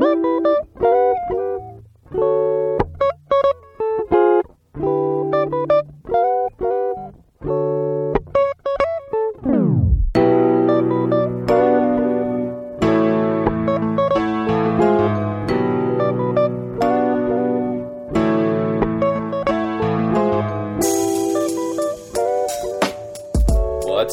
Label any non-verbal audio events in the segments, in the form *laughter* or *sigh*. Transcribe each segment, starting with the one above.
What's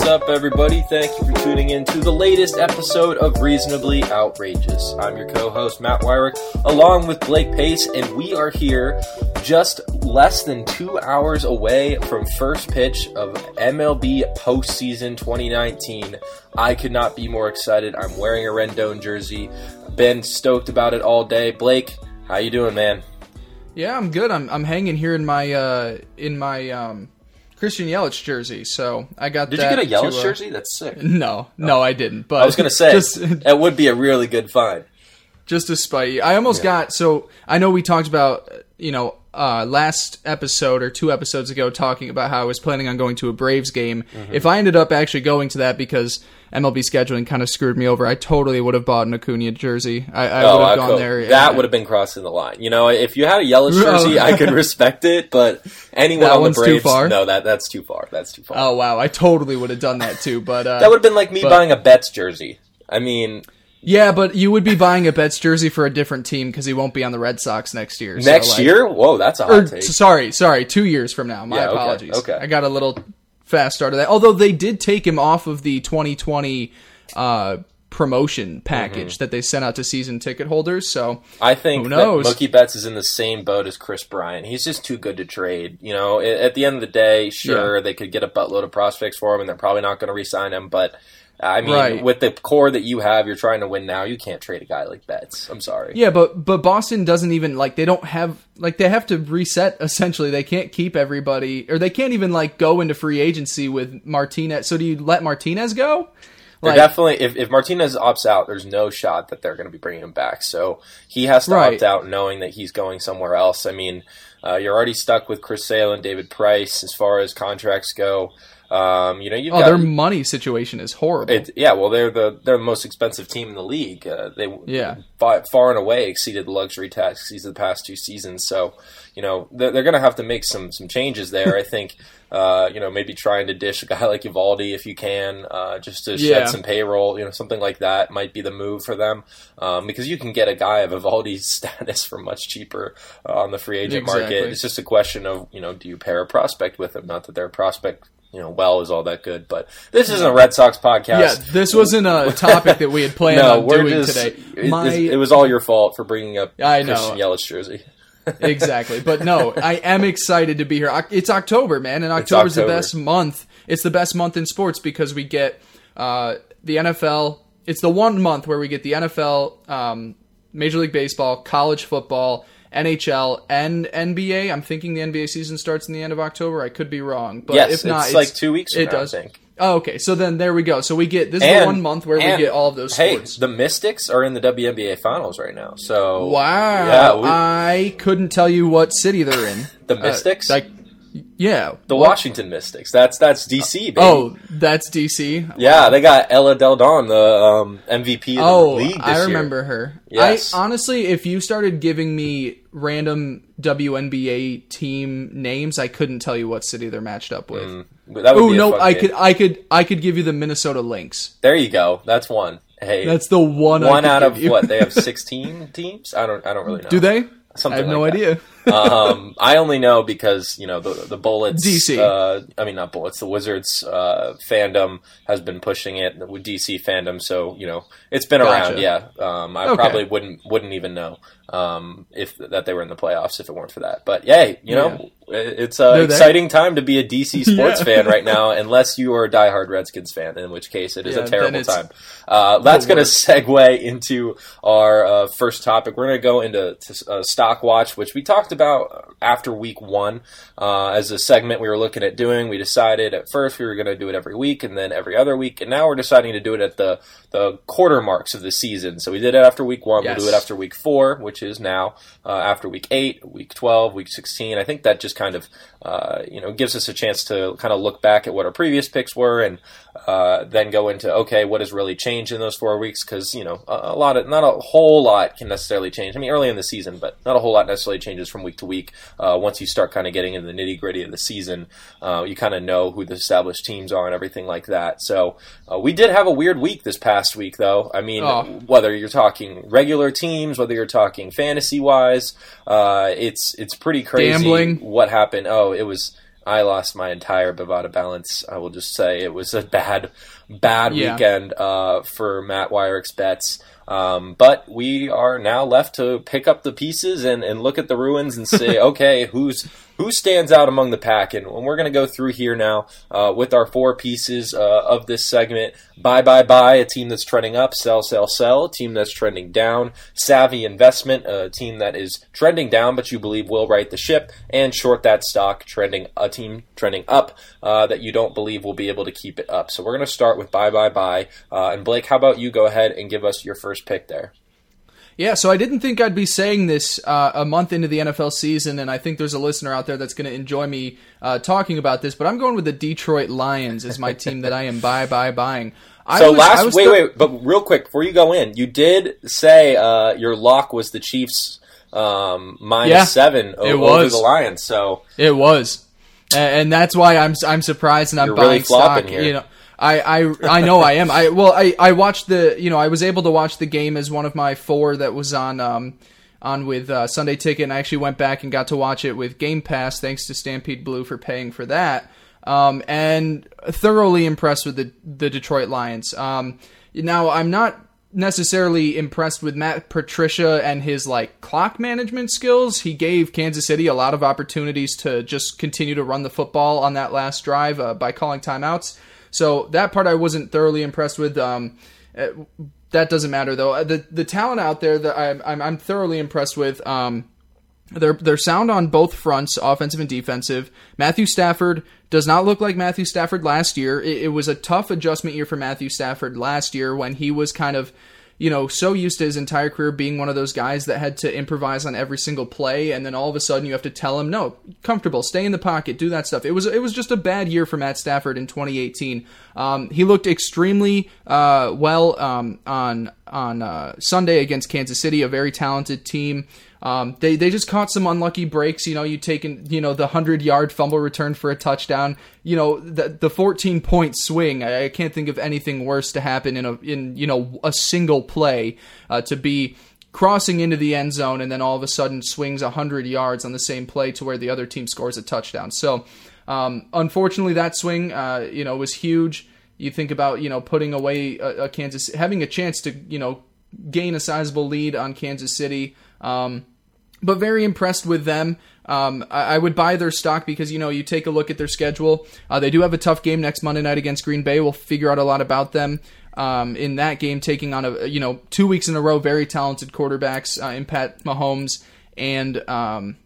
up, everybody? Thank you tuning in to the latest episode of Reasonably Outrageous. I'm your co host, Matt Weyrich, along with Blake Pace, and we are here just less than two hours away from first pitch of MLB postseason 2019. I could not be more excited. I'm wearing a Rendon jersey. Been stoked about it all day. Blake, how you doing, man? Yeah, I'm good. I'm I'm hanging here in my uh in my um Christian Yelich jersey. So I got. Did you get a Yelich to, uh, jersey? That's sick. No, no, I didn't. But I was gonna say just *laughs* that would be a really good find. *laughs* just to spite you. I almost got so I know we talked about you know uh, last episode or two episodes ago talking about how I was planning on going to a Braves game. Mm-hmm. If I ended up actually going to that because MLB scheduling kind of screwed me over, I totally would have bought an Acuna jersey. I, I Oh, would I have gone could- there. That would have been crossing the line. You know, if you had a yellow *laughs* jersey. I could respect it, but anyone That on the one's too Braves, far? no, that that's too far. That's too far. Oh wow, I totally would have done that too. But uh, that would have been like me but- buying a Betts jersey. I mean, Yeah, but you would be buying a Betts jersey for a different team because he won't be on the Red Sox next year. so, next like- year, whoa, that's a hot Or, take. sorry, sorry, two years from now. My Yeah, apologies. okay. I got a little fast start of that. Although they did take him off of the 2020 uh, promotion package Mm-hmm. that they sent out to season ticket holders. So I think Who that knows? Mookie Betts is in the same boat as Kris Bryant. He's just too good to trade. You know, at, at the end of the day, sure, they could get a buttload of prospects for him, and they're probably not going to re-sign him. But I mean, Right. with the core that you have, you're trying to win now. You can't trade a guy like Betts. I'm sorry. yeah, but but Boston doesn't even like they don't have like they have to reset essentially. They can't keep everybody or they can't even like go into free agency with Martinez. So do you let Martinez go? They're Like- definitely if, if Martinez opts out, there's no shot that they're going to be bringing him back. So he has to Right. opt out, knowing that he's going somewhere else. I mean, uh, you're already stuck with Chris Sale and David Price as far as contracts go. Um, you know, you've Oh, got their money situation is horrible. it, yeah. Well, they're the they're the most expensive team in the league. Uh, they Yeah. far, far and away exceeded the luxury taxes of the past two seasons. So you know they're, they're going to have to make some some changes there. I think. *laughs* Uh, you know, maybe trying to dish a guy like Eovaldi if you can, uh, just to Yeah. shed some payroll. You know, something like that might be the move for them um, because you can get a guy of Eovaldi's *laughs* status for much cheaper uh, on the free agent market. It's just a question of you know, do you pair a prospect with him? Not that they're a prospect. You know, well is all that good, but this isn't a Red Sox podcast. yeah, this wasn't a *laughs* topic that we had planned no, on doing just. today. It, My it was all your fault for bringing up I know. Christian Yelich jersey. *laughs* exactly. But no, I am excited to be here. It's October, man, and October's the best month. It's the best month in sports because we get uh, the NFL. It's the one month where we get the NFL, um, Major League Baseball, college football, NHL, and NBA. I'm thinking the NBA season starts in the end of October. I could be wrong, but yes, if not, it's like two weeks. It now, does. I think. Oh, okay. So then there we go. So we get this is And- the one month where we get all of those Hey, the Mystics are in the WNBA finals right now. So Wow. Yeah, we- I couldn't tell you what city they're in. the Uh, Mystics, like, yeah. the What? Washington Mystics. That's that's DC. Baby. Oh, that's DC. yeah, they got Elena Delle Donne, the um, MVP of the Oh, league. This I year. remember her. Yes. I honestly, if you started giving me random WNBA team names, I couldn't tell you what city they're matched up with. Would Oh no, I game. could, I could, I could give you the Minnesota Lynx. There you go. That's one. Hey, That's the one. One out of what? They have *laughs* sixteen teams. I don't. I don't really know. Do they? Something I have no that. idea. Um, I only know because you know the the Bullets. DC. Uh, I mean, not Bullets. The Wizards uh, fandom has been pushing it with DC fandom. So you know it's been Gotcha. around. Yeah. Um, I Okay. probably wouldn't wouldn't even know um, if that they were in the playoffs if it weren't for that. But yay, you know, it's an exciting time to be a DC *laughs* sports Yeah. fan right now. Unless you are a diehard Redskins fan, in which case it is Yeah, a terrible time. Uh, that's going to segue into our uh, first topic. We're going to go into to, uh, stock watch, which we talked about after week one uh, as a segment we were looking at doing. We decided at first we were going to do it every week and then every other week, and now we're deciding to do it at the the quarter marks of the season. So we did it after week one. Yes. We'll do it after week four, which is now uh, after week eight, week twelve, week sixteen. I think that just kind of uh, you know gives us a chance to kind of look back at what our previous picks were and uh, then go into okay, what has really changed in those four weeks? Because you know a, a, lot of not a whole lot can necessarily change. I mean, early in the season, but not a whole lot necessarily changes from week to week. Uh, once you start kind of getting into the nitty gritty of the season, uh, you kind of know who the established teams are and everything like that. So uh, we did have a weird week this past week, though. I mean, oh. whether you're talking regular teams, whether you're talking fantasy wise, uh, it's it's pretty crazy Gambling. what happened. Oh, it was I lost my entire Bovada balance. I will just say it was a bad, bad yeah. weekend uh, for Matt Weyrich bets. Um, but we are now left to pick up the pieces and, and look at the ruins and say, *laughs* okay, who's who stands out among the pack. And we're going to go through here now uh, with our four pieces uh, of this segment. Buy, buy, buy, a team that's trending up. Sell, sell, sell, a team that's trending down. Savvy investment, a team that is trending down, but you believe will right the ship. And short that stock, trending a team trending up uh, that you don't believe will be able to keep it up. So we're going to start with buy, buy, buy. Uh, and Blake, how about you go ahead and give us your first pick there? Yeah, so I didn't think I'd be saying this uh, a month into the NFL season, and I think there's a listener out there that's going to enjoy me uh, talking about this. But I'm going with the Detroit Lions as my team that I am buy buy buying. I so was, last, wait, th- wait, but real quick before you go in, you did say uh, your lock was the Chiefs um, minus yeah, seven over, over the Lions. So it was, and that's why I'm I'm surprised and I'm buying really stock. Here. You know I, I I know I am. I well I, I watched the you know I was able to watch the game as one of my four that was on um on with uh, Sunday Ticket and I actually went back and got to watch it with Game Pass thanks to Stampede Blue for paying for that. Um, and thoroughly impressed with the the Detroit Lions. Um, now I'm not necessarily impressed with Matt Patricia and his like clock management skills. He gave Kansas City a lot of opportunities to just continue to run the football on that last drive uh, by calling timeouts. So that part I wasn't thoroughly impressed with. Um, uh, that doesn't matter though. Uh, the the talent out there that I'm I'm, I'm thoroughly impressed with. Um, they're they're sound on both fronts, offensive and defensive. Matthew Stafford does not look like Matthew Stafford last year. It, it was a tough adjustment year for Matthew Stafford last year when he was kind of you know, so used to his entire career being one of those guys that had to improvise on every single play, and then all of a sudden you have to tell him, no, comfortable, stay in the pocket, do that stuff. It was it was just a bad year for Matt Stafford in 2018. Um, he looked extremely uh, well um, on on uh, Sunday against Kansas City, a very talented team. Um, they they just caught some unlucky breaks. You know, you taken you know the hundred yard fumble return for a touchdown. You know the the fourteen point swing. I, I can't think of anything worse to happen in a in you know a single play uh, to be crossing into the end zone and then all of a sudden swings 100 yards on the same play to where the other team scores a touchdown. So, um, unfortunately, that swing, uh, you know, was huge. You think about, you know, putting away a, a, Kansas, having a chance to, you know, gain a sizable lead on Kansas City. Um, but very impressed with them. Um, I, I, would buy their stock because you know you take a look at their schedule. Uh, they do have a tough game next Monday night against Green Bay. We'll figure out a lot about them um, in that game, taking on a you know two weeks in a row very talented quarterbacks uh, in Pat Mahomes and um,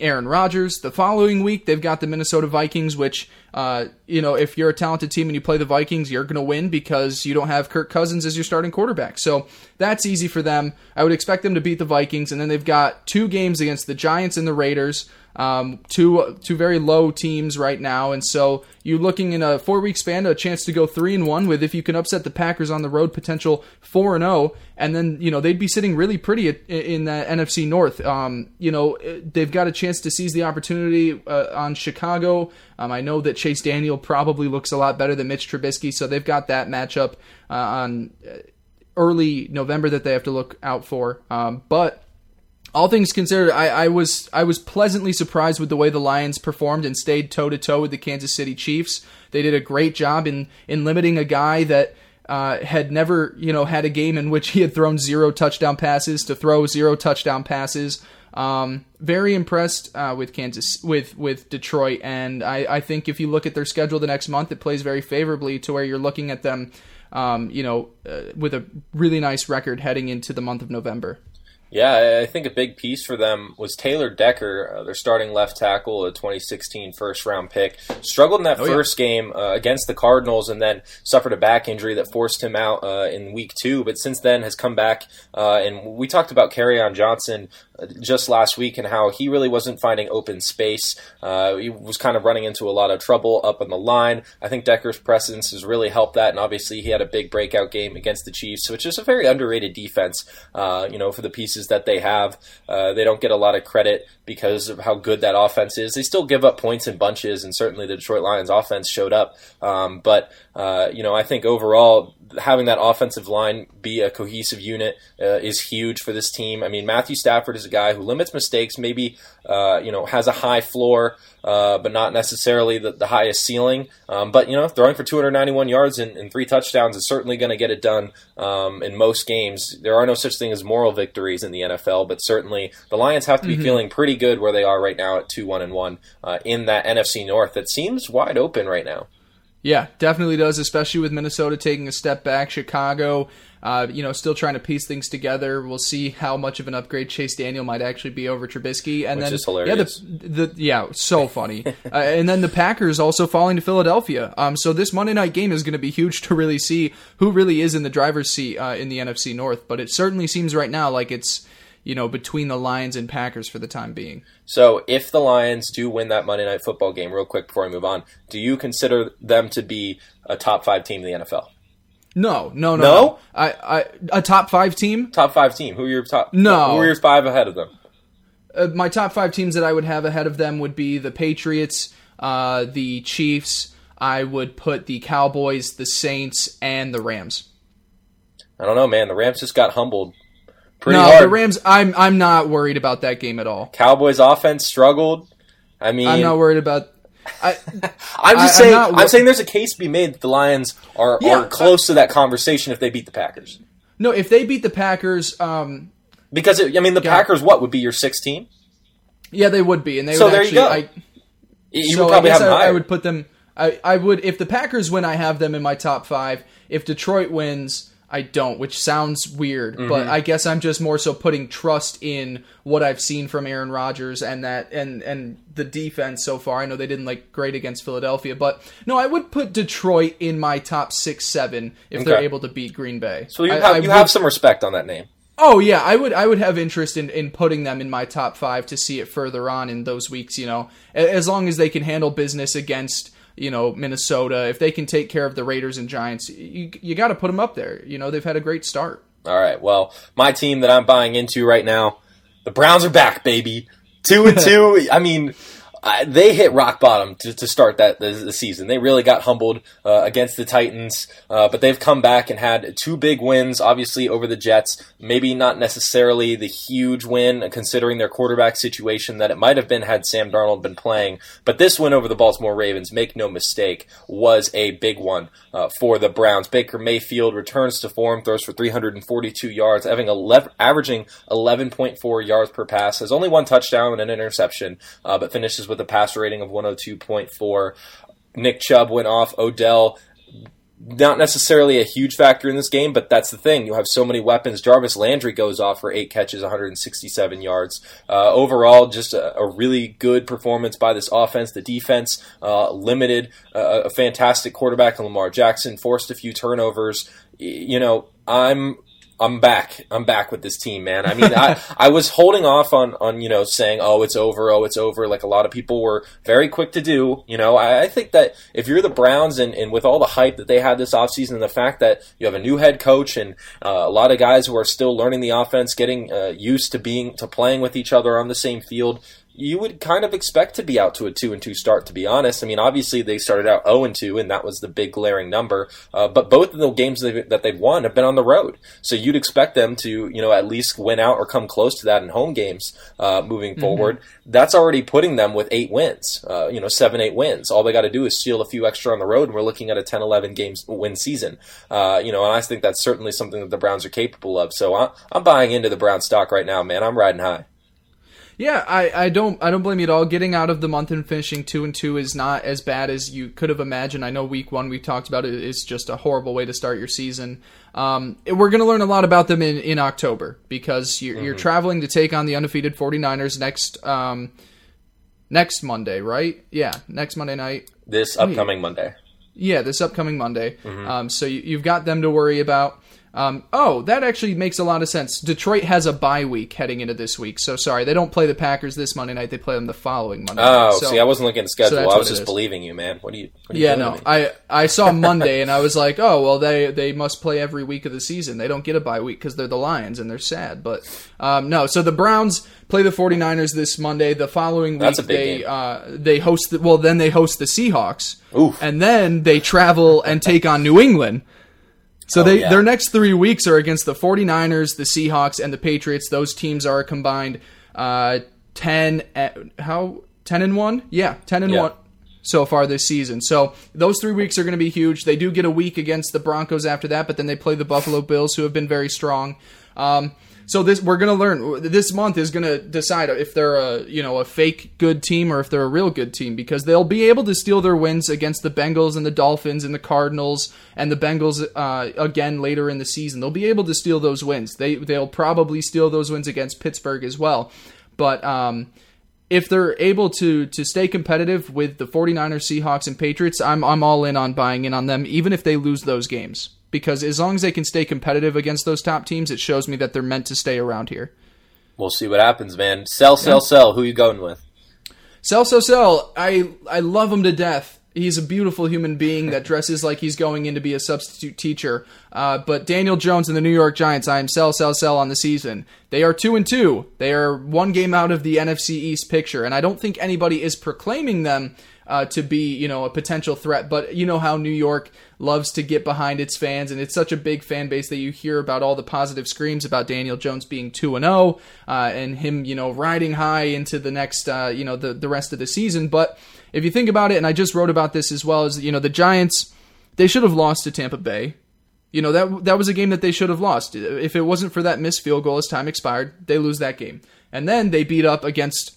Aaron Rodgers. The following week, they've got the Minnesota Vikings, which, uh, you know, if you're a talented team and you play the Vikings, you're going to win because you don't have Kirk Cousins as your starting quarterback. So that's easy for them. I would expect them to beat the Vikings. And then they've got two games against the Giants and the Raiders um, two two very low teams right now, and so you're looking in a four week span a chance to go three and one with if you can upset the Packers on the road, potential four and zero, oh, and then you know they'd be sitting really pretty at, in the NFC North. Um, you know they've got a chance to seize the opportunity uh, on Chicago. Um, I know that Chase Daniel probably looks a lot better than Mitch Trubisky, so they've got that matchup uh, on uh, early November that they have to look out for. Um, but all things considered, I, I, was I was pleasantly surprised with the way the Lions performed and stayed toe to toe with the Kansas City Chiefs. They did a great job in in limiting a guy that uh, had never you know had a game in which he had thrown zero touchdown passes to throw zero touchdown passes. Um, very impressed uh, with Kansas with with Detroit, and I, I think if you look at their schedule the next month, it plays very favorably to where you're looking at them, um, you know, uh, with a really nice record heading into the month of November. Yeah, I think a big piece for them was Taylor Decker, uh, their starting left tackle, a 2016 first round pick. Struggled in that Oh, yeah. first game uh, against the Cardinals and then suffered a back injury that forced him out uh, in week two, but since then has come back. Uh, and we talked about on Johnson just last week and how he really wasn't finding open space. Uh, he was kind of running into a lot of trouble up on the line. I think Decker's presence has really helped that, and obviously he had a big breakout game against the Chiefs, which is a very underrated defense. Uh, you know, for the pieces that they have, uh, they don't get a lot of credit because of how good that offense is. They still give up points in bunches, and certainly the Detroit Lions offense showed up. Um, but uh, you know, I think overall having that offensive line be a cohesive unit uh, is huge for this team. I mean, Matthew Stafford is a guy who limits mistakes, maybe uh, you know has a high floor, uh, but not necessarily the, the highest ceiling. Um, but you know, throwing for 291 yards and, and three touchdowns is certainly going to get it done um, in most games. There are no such thing as moral victories in the NFL, but certainly the Lions have to be feeling pretty good where they are right now at two one and one uh, in that NFC North that seems wide open right now. Yeah, definitely does, especially with Minnesota taking a step back. Chicago, uh, you know, still trying to piece things together. We'll see how much of an upgrade Chase Daniel might actually be over Trubisky. And Which then. Yeah, the, the yeah, so *laughs* funny. uh, and then the Packers also falling to Philadelphia. Um, so this Monday night game is going to be huge to really see who really is in the driver's seat uh, in the NFC North. But it certainly seems right now like it's you know between the Lions and Packers for the time being. So, if the Lions do win that Monday Night Football game, real quick before I move on, do you consider them to be a top five team in the NFL? No, no, no, No? no. I, I, a top five team. Top five team. Who are your top? No. Who are your five ahead of them? uh, my top five teams that I would have ahead of them would be the Patriots, uh, the Chiefs. I would put the Cowboys, the Saints, and the Rams. I don't know, man. The Rams just got humbled pretty no, hard. the Rams. I'm I'm not worried about that game at all. Cowboys offense struggled. I mean, I'm not worried about. I, *laughs* I'm I- I'm just saying. I'm, saying there's a case to be made that the Lions are, Yeah, are close to that conversation if they beat the Packers. no, if they beat the Packers, um, Because it, I mean, the Yeah. Packers, what would be your 16? yeah, they would be, and they So would there you go. I, You so would probably I have them I, I would put them. I, I would if the Packers win, I have them in my top five. If Detroit wins, I don't, which sounds weird, Mm-hmm. but I guess I'm just more so putting trust in what I've seen from Aaron Rodgers and that and and the defense so far. I know they didn't like great against Philadelphia, but no, I would put Detroit in my top six, seven if they're able to beat Green Bay. so you I- have I you would- have some respect on that name. Oh yeah, I would I would have interest in, in putting them in my top five to see it further on in those weeks. You know, as long as they can handle business against you know Minnesota, if they can take care of the Raiders and Giants, you you got to put them up there. You know, they've had a great start. All right. Well, my team that I'm buying into right now, the Browns are back, baby. Two and *laughs* two. I mean, I, they hit rock bottom to, to start that the, the season. They really got humbled uh, against the Titans, uh, but they've come back and had two big wins. Obviously over the Jets. Maybe not necessarily the huge win considering their quarterback situation that it might have been had Sam Darnold been playing. But this win over the Baltimore Ravens, make no mistake, was a big one uh, for the Browns. Baker Mayfield returns to form, throws for 342 yards, having 11, averaging 11.4 yards per pass, has only one touchdown and an interception, uh, but finishes with a passer rating of 102.4. Nick Chubb went off. Odell not necessarily a huge factor in this game, but that's the thing. You have so many weapons. Jarvis Landry goes off for eight catches, 167 yards. Uh, overall, just a, a really good performance by this offense. The defense uh, limited uh, a fantastic quarterback in Lamar Jackson, forced a few turnovers. You know, I'm I'm back. I'm back with this team, man. I mean, I, *laughs* I was holding off on, on, you know, saying, oh, it's over, oh, it's over, like a lot of people were very quick to do. You know, I, I think that if you're the Browns and, and with all the hype that they had this offseason and the fact that you have a new head coach and uh, a lot of guys who are still learning the offense, getting uh, used to being, to playing with each other on the same field, you would kind of expect to be out to a two and two start. To be honest, I mean, obviously they started out zero and two, and that was the big glaring number. Uh, but both of the games they've, that they've won have been on the road, so you'd expect them to, you know, at least win out or come close to that in home games uh, moving forward. That's already putting them with eight wins, uh, you know, seven, eight wins. All they got to do is steal a few extra on the road, and we're looking at a 10, 11 games win season. Uh, you know, and I think that's certainly something that the Browns are capable of. So I, I'm buying into the Brown stock right now, man. I'm riding high. Yeah, I, I don't I don't blame you at all. Getting out of the month and finishing two and two is not as bad as you could have imagined. I know week one we talked about it is just a horrible way to start your season. Um, we're going to learn a lot about them in, in October because you're, mm-hmm. you're traveling to take on the undefeated 49ers next um, next Monday, right? Yeah, next Monday night. This upcoming Wait. Monday. Yeah, this upcoming Monday. Mm-hmm. Um, so you, you've got them to worry about. Um, oh, that actually makes a lot of sense. Detroit has a bye week heading into this week, so sorry they don't play the Packers this Monday night. They play them the following Monday. Oh, so, see, I wasn't looking at the schedule. So I was just believing you, man. What are you? What are yeah, no, I I saw *laughs* Monday and I was like, oh well, they they must play every week of the season. They don't get a bye week because they're the Lions and they're sad. But um, no, so the Browns play the 49ers this Monday. The following week they uh, they host the, well then they host the Seahawks, Oof. and then they travel and take on New England. So oh, they yeah. their next three weeks are against the 49ers, the Seahawks, and the Patriots. Those teams are combined uh, ten at, how ten and one? Yeah, ten and yeah. one so far this season. So those three weeks are going to be huge. They do get a week against the Broncos after that, but then they play the Buffalo Bills, who have been very strong. Um, so this we're gonna learn. This month is gonna decide if they're a you know a fake good team or if they're a real good team because they'll be able to steal their wins against the Bengals and the Dolphins and the Cardinals and the Bengals uh, again later in the season. They'll be able to steal those wins. They they'll probably steal those wins against Pittsburgh as well. But um, if they're able to to stay competitive with the 49ers, Seahawks, and Patriots, I'm I'm all in on buying in on them, even if they lose those games because as long as they can stay competitive against those top teams, it shows me that they're meant to stay around here. We'll see what happens, man. Sell, sell, yeah. sell. Who you going with? Sell, sell, sell. I I love him to death. He's a beautiful human being that *laughs* dresses like he's going in to be a substitute teacher. Uh, but Daniel Jones and the New York Giants, I am sell, sell, sell on the season. They are two and two. They are one game out of the NFC East picture, and I don't think anybody is proclaiming them uh, to be, you know, a potential threat. But you know how New York loves to get behind its fans, and it's such a big fan base that you hear about all the positive screams about Daniel Jones being two and zero, uh, and him, you know, riding high into the next, uh, you know, the the rest of the season. But if you think about it, and I just wrote about this as well, as you know, the Giants, they should have lost to Tampa Bay. You know that that was a game that they should have lost. If it wasn't for that missed field goal as time expired, they lose that game. And then they beat up against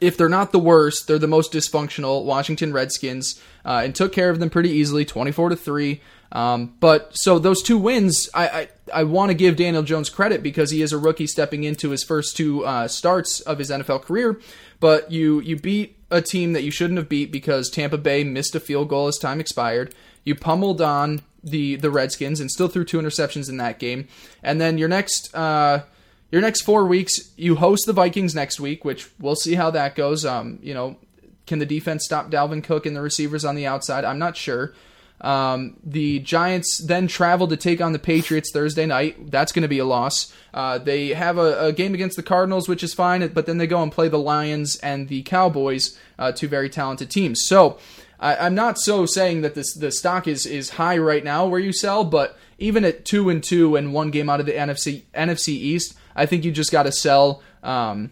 if they're not the worst, they're the most dysfunctional Washington Redskins, uh, and took care of them pretty easily, twenty four to three. Um, but so those two wins, I I, I want to give Daniel Jones credit because he is a rookie stepping into his first two uh, starts of his NFL career. But you you beat a team that you shouldn't have beat because Tampa Bay missed a field goal as time expired. You pummeled on the the Redskins and still threw two interceptions in that game. And then your next. Uh, your next four weeks, you host the Vikings next week, which we'll see how that goes. Um, you know, can the defense stop Dalvin Cook and the receivers on the outside? I'm not sure. Um, the Giants then travel to take on the Patriots Thursday night. That's going to be a loss. Uh, they have a, a, game against the Cardinals, which is fine, but then they go and play the Lions and the Cowboys, uh, two very talented teams. So I, am not so saying that this the stock is is high right now where you sell, but even at two and two and one game out of the NFC NFC East, I think you just got to sell. Um,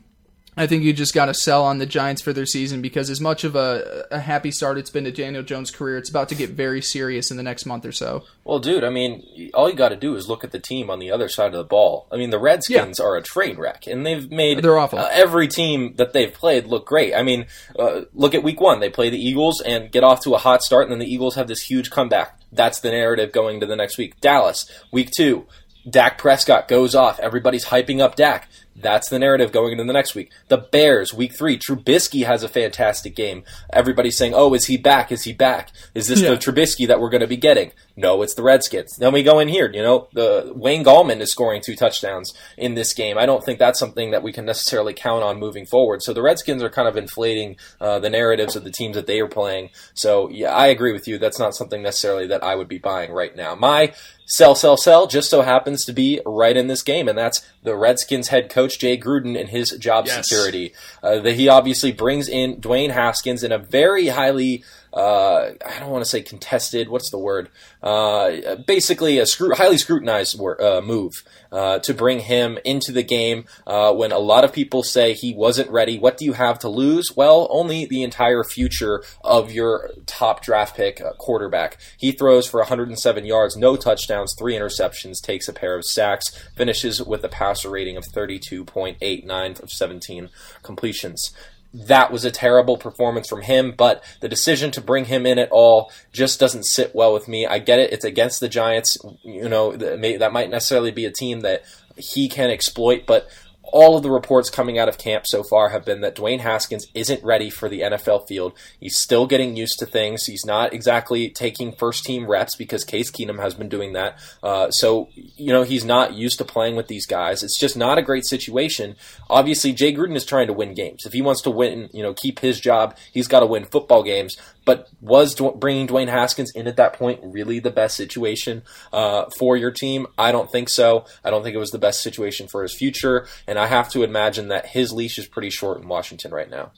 I think you just got to sell on the Giants for their season because as much of a, a happy start it's been to Daniel Jones' career, it's about to get very serious in the next month or so. Well, dude, I mean, all you got to do is look at the team on the other side of the ball. I mean, the Redskins yeah. are a train wreck, and they've made They're awful. Uh, every team that they've played look great. I mean, uh, look at Week One; they play the Eagles and get off to a hot start, and then the Eagles have this huge comeback. That's the narrative going to the next week. Dallas, Week Two, Dak Prescott goes off. Everybody's hyping up Dak. That's the narrative going into the next week. The Bears, week three. Trubisky has a fantastic game. Everybody's saying, oh, is he back? Is he back? Is this yeah. the Trubisky that we're going to be getting? No, it's the Redskins. Then we go in here, you know, the Wayne Gallman is scoring two touchdowns in this game. I don't think that's something that we can necessarily count on moving forward. So the Redskins are kind of inflating uh, the narratives of the teams that they are playing. So yeah, I agree with you. That's not something necessarily that I would be buying right now. My sell, sell, sell just so happens to be right in this game, and that's the Redskins head coach Jay Gruden and his job yes. security. Uh, that he obviously brings in Dwayne Haskins in a very highly uh, I don't want to say contested. What's the word? Uh, basically, a scru- highly scrutinized uh, move uh, to bring him into the game uh, when a lot of people say he wasn't ready. What do you have to lose? Well, only the entire future of your top draft pick uh, quarterback. He throws for 107 yards, no touchdowns, three interceptions, takes a pair of sacks, finishes with a passer rating of 32.89 of 17 completions that was a terrible performance from him, but the decision to bring him in at all just doesn't sit well with me. I get it. It's against the Giants. You know, that might necessarily be a team that he can exploit, but all of the reports coming out of camp so far have been that Dwayne Haskins isn't ready for the NFL field. He's still getting used to things. He's not exactly taking first team reps because Case Keenum has been doing that. Uh, so, you know, he's not used to playing with these guys. It's just not a great situation. Obviously, Jay Gruden is trying to win games. If he wants to win, you know, keep his job, he's got to win football games. But was bringing Dwayne Haskins in at that point really the best situation uh, for your team? I don't think so. I don't think it was the best situation for his future, and I have to imagine that his leash is pretty short in Washington right now.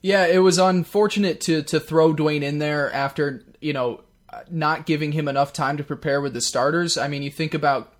Yeah, it was unfortunate to to throw Dwayne in there after you know not giving him enough time to prepare with the starters. I mean, you think about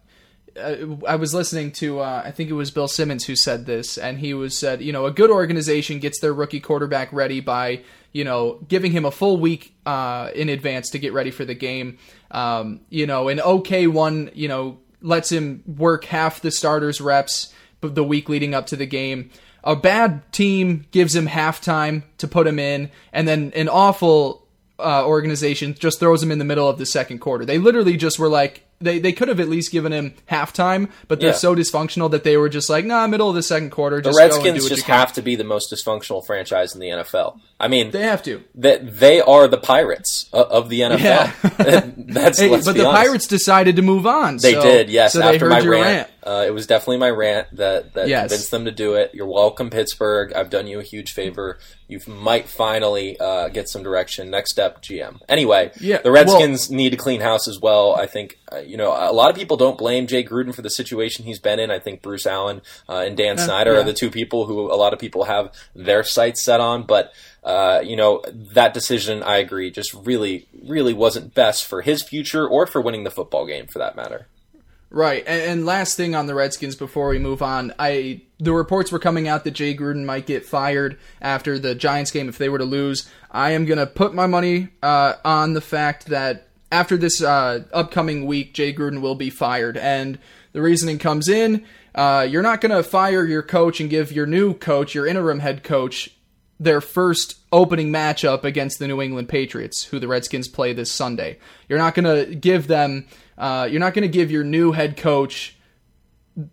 I was listening to uh, I think it was Bill Simmons who said this, and he was said, you know, a good organization gets their rookie quarterback ready by you know giving him a full week uh, in advance to get ready for the game. Um, you know, an okay one, you know, lets him work half the starters reps the week leading up to the game. A bad team gives him halftime to put him in, and then an awful uh, organization just throws him in the middle of the second quarter. They literally just were like, they, they could have at least given him halftime, but they're yeah. so dysfunctional that they were just like, nah, middle of the second quarter. the Redskins just have to be the most dysfunctional franchise in the NFL. I mean, they have to. That they are the Pirates of the NFL. Yeah. *laughs* That's hey, but the honest. Pirates decided to move on. They so, did, yes. So after my rant, rant. Uh, it was definitely my rant that that yes. convinced them to do it. You're welcome, Pittsburgh. I've done you a huge favor. You might finally uh, get some direction. Next step, GM. Anyway, yeah, the Redskins well, need to clean house as well. I think uh, you know a lot of people don't blame Jay Gruden for the situation he's been in. I think Bruce Allen uh, and Dan Snyder yeah. are the two people who a lot of people have their sights set on, but. Uh, you know, that decision, I agree, just really, really wasn't best for his future or for winning the football game for that matter. Right, and, last thing on the Redskins before we move on, I the reports were coming out that Jay Gruden might get fired after the Giants game if they were to lose. I am gonna put my money uh, on the fact that after this uh, upcoming week, Jay Gruden will be fired, and the reasoning comes in. Uh, you're not gonna fire your coach and give your new coach, your interim head coach, their first opening matchup against the New England Patriots, who the Redskins play this Sunday. You're not gonna give them uh, you're not going to give your new head coach,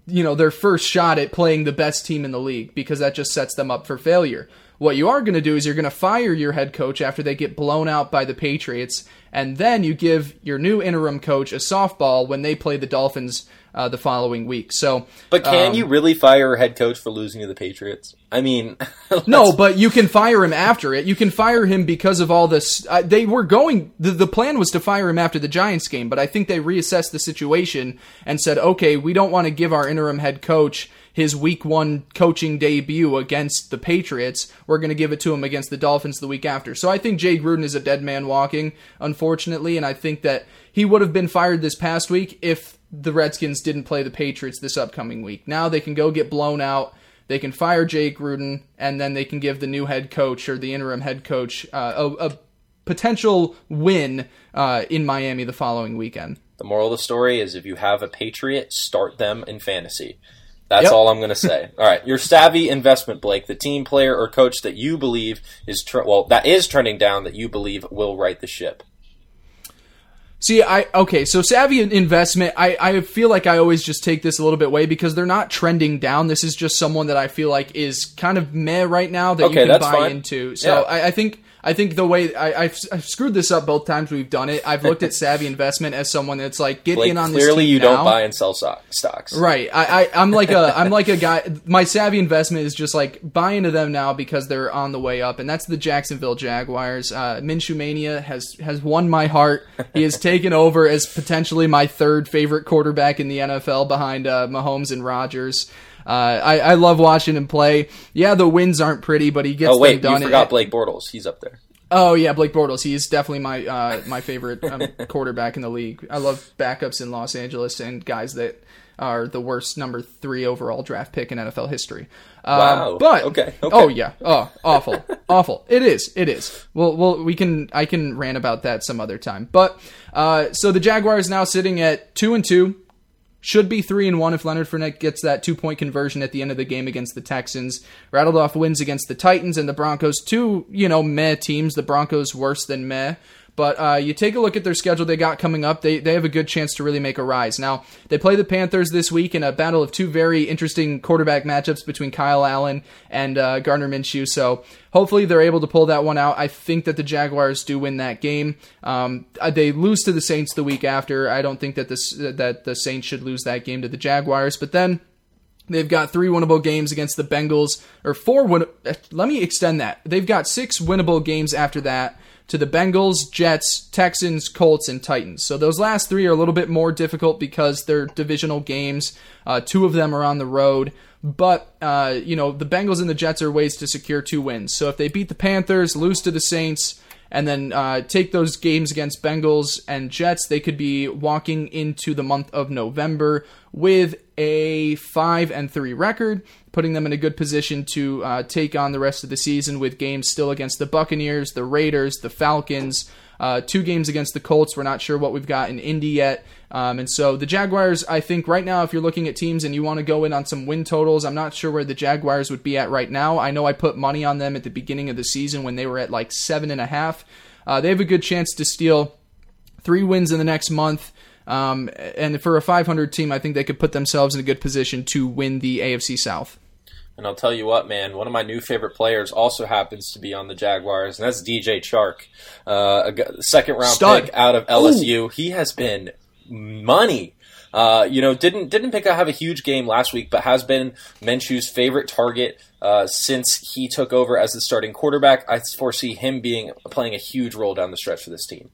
you know, their first shot at playing the best team in the league because that just sets them up for failure. What you are going to do is you're going to fire your head coach after they get blown out by the Patriots, and then you give your new interim coach a softball when they play the Dolphins uh, the following week. So, but can um, you really fire a head coach for losing to the Patriots? I mean, *laughs* no, but you can fire him after it. You can fire him because of all this. Uh, they were going. The, the plan was to fire him after the Giants game, but I think they reassessed the situation and said, okay, we don't want to give our interim head coach his week one coaching debut against the Patriots. We're going to give it to him against the Dolphins the week after. So I think Jay Gruden is a dead man walking, unfortunately, and I think that he would have been fired this past week if the Redskins didn't play the Patriots this upcoming week. Now they can go get blown out. They can fire Jake Gruden, and then they can give the new head coach or the interim head coach uh, a, a, potential win uh, in Miami the following weekend. The moral of the story is if you have a Patriot, start them in fantasy. That's yep. all I'm going to say. *laughs* all right, your savvy investment, Blake, the team player or coach that you believe is tre- well that is trending down that you believe will right the ship. See, I okay, so savvy investment. I I feel like I always just take this a little bit way because they're not trending down. This is just someone that I feel like is kind of meh right now that okay, you can buy fine. into. So yeah. I, I think I think the way I, have I've screwed this up both times we've done it. I've looked at *laughs* savvy investment as someone that's like get in on this. Clearly, you now. don't buy and sell stocks. Right. I, I I'm like a I'm like a *laughs* guy. My savvy investment is just like buy into them now because they're on the way up, and that's the Jacksonville Jaguars. Uh, Minshew mania has has won my heart. He has *laughs* taken over as potentially my third favorite quarterback in the NFL behind uh, Mahomes and Rodgers. Uh, I, I love watching him play. Yeah, the wins aren't pretty, but he gets oh, wait, them done. You forgot Blake Bortles. He's up there. Oh yeah, Blake Bortles. He's definitely my uh, my favorite um, *laughs* quarterback in the league. I love backups in Los Angeles and guys that are the worst number three overall draft pick in NFL history. Uh, Wow. But Okay, okay. oh yeah, oh awful, *laughs* awful. It is, it is. Well, well, we can I can rant about that some other time. But uh, so the Jaguars now sitting at two and two. Should be three and one if Leonard Fournette gets that two point conversion at the end of the game against the Texans. Rattled off wins against the Titans and the Broncos. Two, you know, meh teams. The Broncos worse than meh. But uh, you take a look at their schedule they got coming up. They, they have a good chance to really make a rise. Now, they play the Panthers this week in a battle of two very interesting quarterback matchups between Kyle Allen and uh, Gardner Minshew. So hopefully they're able to pull that one out. I think that the Jaguars do win that game. Um, uh, they lose to the Saints the week after. I don't think that this that the Saints should lose that game to the Jaguars. But then They've got three winnable games against the Bengals, or four win. Let me extend that. They've got six winnable games after that to the Bengals, Jets, Texans, Colts, and Titans. So those last three are a little bit more difficult because they're divisional games. Uh, two of them are on the road. But, uh, you know, the Bengals and the Jets are ways to secure two wins. So if they beat the Panthers, lose to the Saints, and then uh, take those games against Bengals and Jets, they could be walking into the month of November with a five and three record, putting them in a good position to uh, take on the rest of the season with games still against the Buccaneers, the Raiders, the Falcons. Uh, two games against the Colts. We're not sure what we've got in Indy yet. Um, and so the Jaguars, I think right now, if you're looking at teams and you want to go in on some win totals, I'm not sure where the Jaguars would be at right now. I know I put money on them at the beginning of the season when they were at like seven and a half. Uh, they have a good chance to steal three wins in the next month. Um, and for a 500 team, I think they could put themselves in a good position to win the AFC South. And I'll tell you what, man, one of my new favorite players also happens to be on the Jaguars, and that's DJ Chark, uh, second round Stud. pick out of LSU. He has been money. Uh, you know, didn't didn't pick up have a huge game last week, but has been Minshew's favorite target uh, since he took over as the starting quarterback. I foresee him being playing a huge role down the stretch for this team.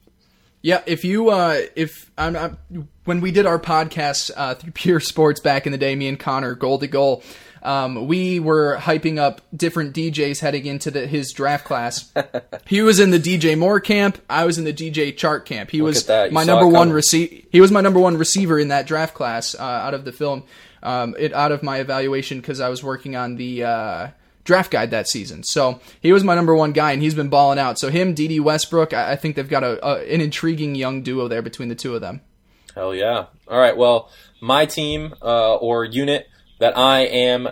Yeah, if you uh, if I'm, I'm when we did our podcast uh, through *laughs* Pure Sports back in the day, me and Connor, goal to goal, um, we were hyping up different DJs heading into the, his draft class. *laughs* he was in the DJ Moore camp. I was in the DJ Chark camp. He was that. You my number one receiver. He was my number one receiver in that draft class uh, out of the film. Um, it out of my evaluation because I was working on the. Uh, draft guide that season. So he was my number one guy, and he's been balling out. So him, Dede Westbrook, I, I think they've got a, a an intriguing young duo there between the two of them. Hell yeah. All right. Well, my team uh, or unit that I am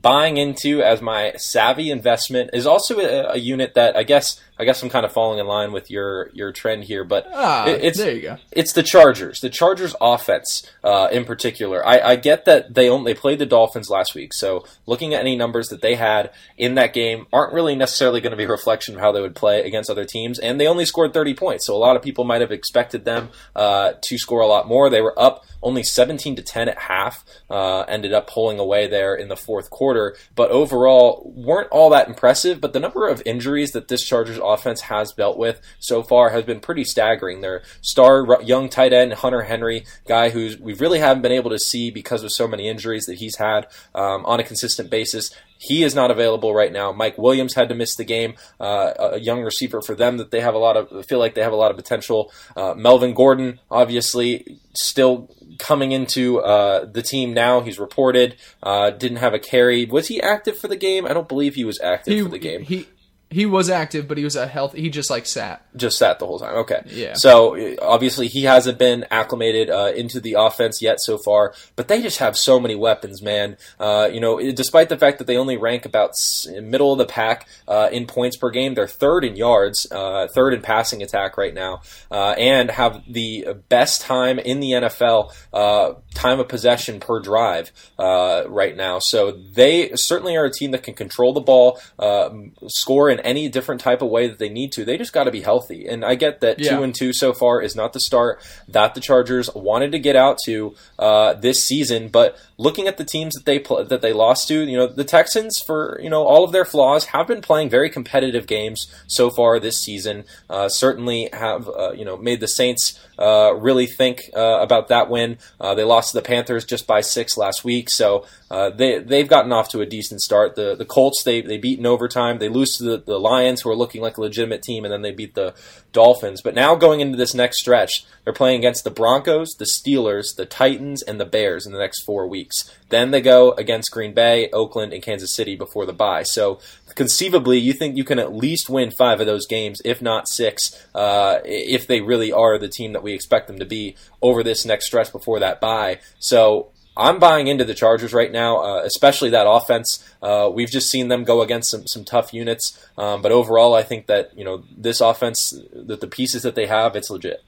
buying into as my savvy investment is also a, a unit that I guess I guess I'm kind of falling in line with your your trend here, but Ah, it- it's there you go. it's the Chargers. The Chargers offense, uh, in particular. I, I get that they only they played the Dolphins last week, so looking at any numbers that they had in that game aren't really necessarily going to be a reflection of how they would play against other teams. And they only scored 30 points, so a lot of people might have expected them uh, to score a lot more. They were up only 17 to 10 at half. Uh, ended up pulling away there in the fourth quarter, but overall weren't all that impressive. But the number of injuries that this Chargers offense has dealt with so far has been pretty staggering. Their star young tight end Hunter Henry, guy who we really haven't been able to see because of so many injuries that he's had um, on a consistent basis. He is not available right now. Mike Williams had to miss the game. Uh, a young receiver for them that they have a lot of feel like they have a lot of potential. Uh, Melvin Gordon, obviously, still coming into uh, the team now. He's reported uh, didn't have a carry. Was he active for the game? I don't believe he was active He, for the game. he he was active, but he was a health. He just like sat. just sat the whole time. Okay. Yeah. So uh, obviously he hasn't been acclimated uh, into the offense yet so far, but they just have so many weapons, man. Uh, you know, despite the fact that they only rank about middle of the pack uh, in points per game, they're third in yards, uh, third in passing attack right now, uh, and have the best time in the NFL uh, time of possession per drive uh, right now. So they certainly are a team that can control the ball, uh, score in any different type of way that they need to. They just got to be healthy. And I get that Yeah. two and two so far is not the start that the Chargers wanted to get out to uh, this season. But looking at the teams that they pl- that they lost to, you know, the Texans for you know all of their flaws have been playing very competitive games so far this season. Uh, certainly have uh, you know made the Saints uh, really think uh, about that win. Uh, they lost to the Panthers just by six last week, so uh, they they've gotten off to a decent start. The the Colts they they beat in overtime. They lose to the, the Lions, who are looking like a legitimate team, and then they beat the Dolphins. But now going into this next stretch, they're playing against the Broncos, the Steelers, the Titans, and the Bears in the next four weeks. Then they go against Green Bay, Oakland, and Kansas City before the bye. So conceivably, you think you can at least win five of those games, if not six, uh, if they really are the team that we expect them to be over this next stretch before that bye. So I'm buying into the Chargers right now, uh, especially that offense. Uh, we've just seen them go against some, some tough units, um, but overall, I think that you know this offense, that the pieces that they have, it's legit.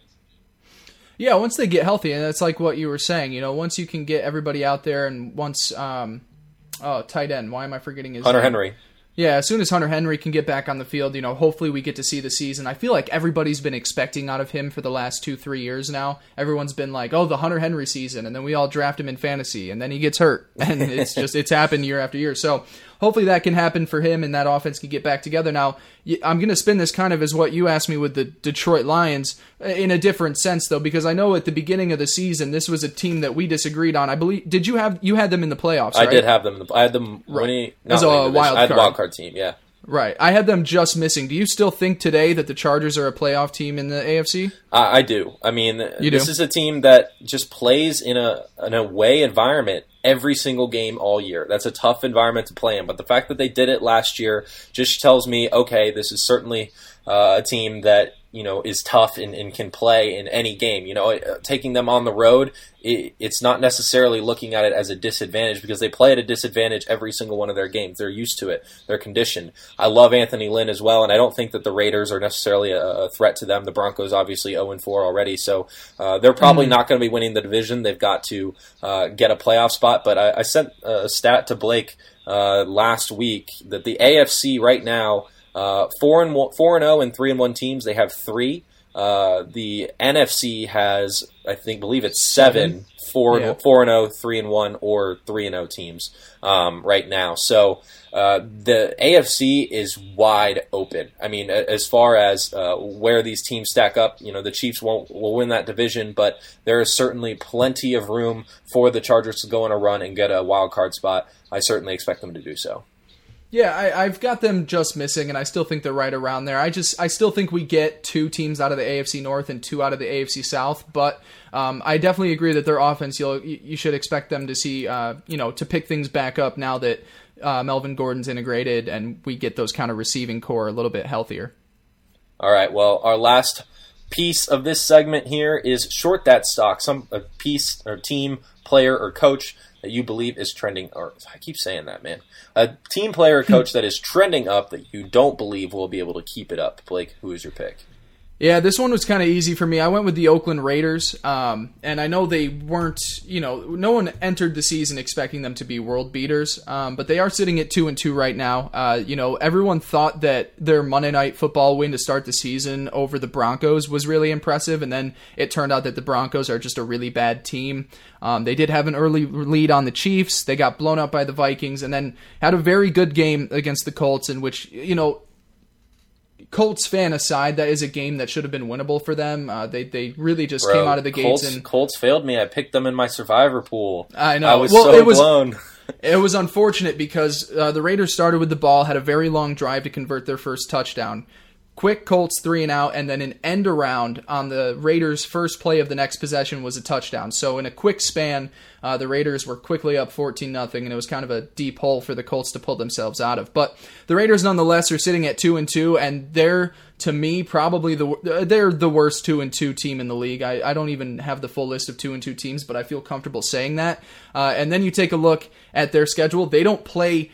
Yeah, once they get healthy, and that's like what you were saying. You know, once you can get everybody out there, and once um, oh tight end, why am I forgetting his Hunter name? Henry. Yeah, as soon as Hunter Henry can get back on the field, you know, hopefully we get to see the season. I feel like everybody's been expecting out of him for the last two, three years now. Everyone's been like, "Oh, the Hunter Henry season," and then we all draft him in fantasy, and then he gets hurt, *laughs* and it's just it's happened year after year. So hopefully that can happen for him, and that offense can get back together. Now, I'm going to spin this kind of as what you asked me with the Detroit Lions uh, in a different sense, though, because I know at the beginning of the season this was a team that we disagreed on. I believe did you have you had them in the playoffs? I right? did have them. in the- I had them winning. Not As a winning wild I had card. wild card team. Yeah. Right. I had them just missing. Do you still think today that the Chargers are a playoff team in the AFC? I, I do. I mean, You this do? is a team that just plays in a an away environment every single game all year. That's a tough environment to play in. But the fact that they did it last year just tells me, okay, this is certainly uh, a team that you know is tough and, and can play in any game. You know, uh, taking them on the road, it, it's not necessarily looking at it as a disadvantage because they play at a disadvantage every single one of their games. They're used to it. They're conditioned. I love Anthony Lynn as well, and I don't think that the Raiders are necessarily a, a threat to them. The Broncos obviously 0 4 already, so uh, they're probably not going to be winning the division. They've got to uh, get a playoff spot. But I, I sent a stat to Blake uh, last week that the AFC right now uh, four and one, four and zero and three and one teams. They have three. Uh, the NFC has, I think, believe it's seven, four, Yeah. four and zero, three and one, or three and zero teams um, right now. So uh, the AFC is wide open. I mean, as far as uh, where these teams stack up, you know, the Chiefs won't will win that division, but there is certainly plenty of room for the Chargers to go on a run and get a wild card spot. I certainly expect them to do so. Yeah, I, I've got them just missing, and I still think they're right around there. I just, I still think we get two teams out of the AFC North and two out of the AFC South, but um, I definitely agree that their offense, you'll, you you should expect them to see, uh, you know, to pick things back up now that uh, Melvin Gordon's integrated and we get those kind of receiving corps a little bit healthier. All right. Well, our last piece of this segment here is short that stock. Some a piece or team, player, or coach that you believe is trending. Or I keep saying that, man. A team, player, or coach *laughs* that is trending up that you don't believe will be able to keep it up. Blake, who is your pick? Yeah, this one was kind of easy for me. I went with the Oakland Raiders, um, and I know they weren't. You know, no one entered the season expecting them to be world beaters, um, but they are sitting at two and two right now. Uh, you know, everyone thought that their Monday Night Football win to start the season over the Broncos was really impressive, and then it turned out that the Broncos are just a really bad team. Um, they did have an early lead on the Chiefs. They got blown out by the Vikings, and then had a very good game against the Colts, in which you know Colts fan aside, that is a game that should have been winnable for them. Uh, they they really just Bro, came out of the gates Colts, and Colts failed me. I picked them in my survivor pool. I know. I was Well, so it was- blown. *laughs* it was unfortunate because uh, the Raiders started with the ball, had a very long drive to convert their first touchdown. Quick Colts three and out, and then an end around on the Raiders' first play of the next possession was a touchdown. So in a quick span, uh, the Raiders were quickly up fourteen nothing, and it was kind of a deep hole for the Colts to pull themselves out of. But the Raiders, nonetheless, are sitting at two and two, and they're to me probably the uh, they're the worst two and two team in the league. I, I don't even have the full list of two and two teams, but I feel comfortable saying that. Uh, and then you take a look at their schedule; they don't play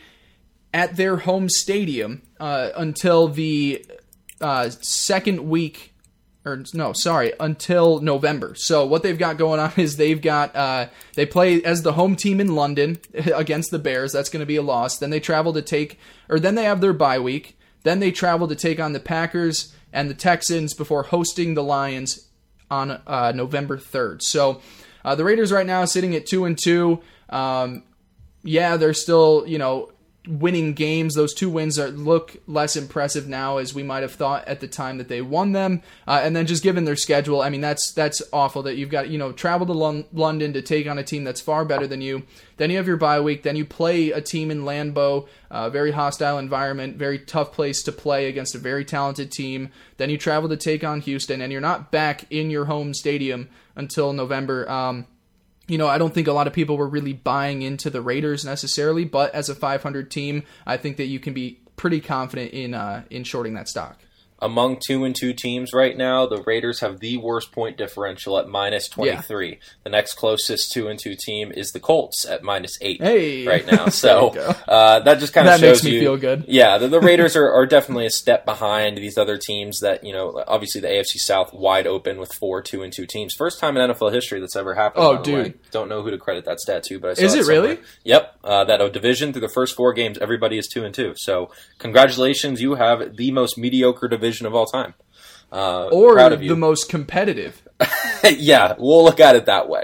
at their home stadium uh, until the uh, second week, or no, sorry, until November. So what they've got going on *laughs* is they've got uh, they play as the home team in London *laughs* against the Bears. That's going to be a loss. Then they travel to take, or then they have their bye week. Then they travel to take on the Packers and the Texans before hosting the Lions on uh, November third. So uh, the Raiders right now sitting at two and two. Um, yeah, they're still, you know, winning games. Those two wins are look less impressive now as we might have thought at the time that they won them. Uh, and then just given their schedule, I mean that's that's awful that you've got you know travel to Lon- London to take on a team that's far better than you. Then you have your bye week. Then you play a team in Lambeau, uh, very hostile environment, very tough place to play against a very talented team. Then you travel to take on Houston, and you're not back in your home stadium until November. Um, you know, I don't think a lot of people were really buying into the Raiders necessarily, but as a 500 team, I think that you can be pretty confident in uh, in shorting that stock among two and two teams right now, the Raiders have the worst point differential at minus 23. Yeah. The next closest two and two team is the Colts at minus eight hey. right now. *laughs* So uh, that just kind of shows makes me you, feel good. Yeah, the, the Raiders *laughs* are, are definitely a step behind these other teams that, you know, obviously the AFC South wide open with four two and two teams. First time in NFL history that's ever happened. Oh, dude. Don't know who to credit that stat to, but I saw Is it, it really? Yep. Uh, that a division through the first four games, everybody is two and two. So congratulations. You have the most mediocre division of all time. Uh, or the most competitive. *laughs* yeah, we'll look at it that way.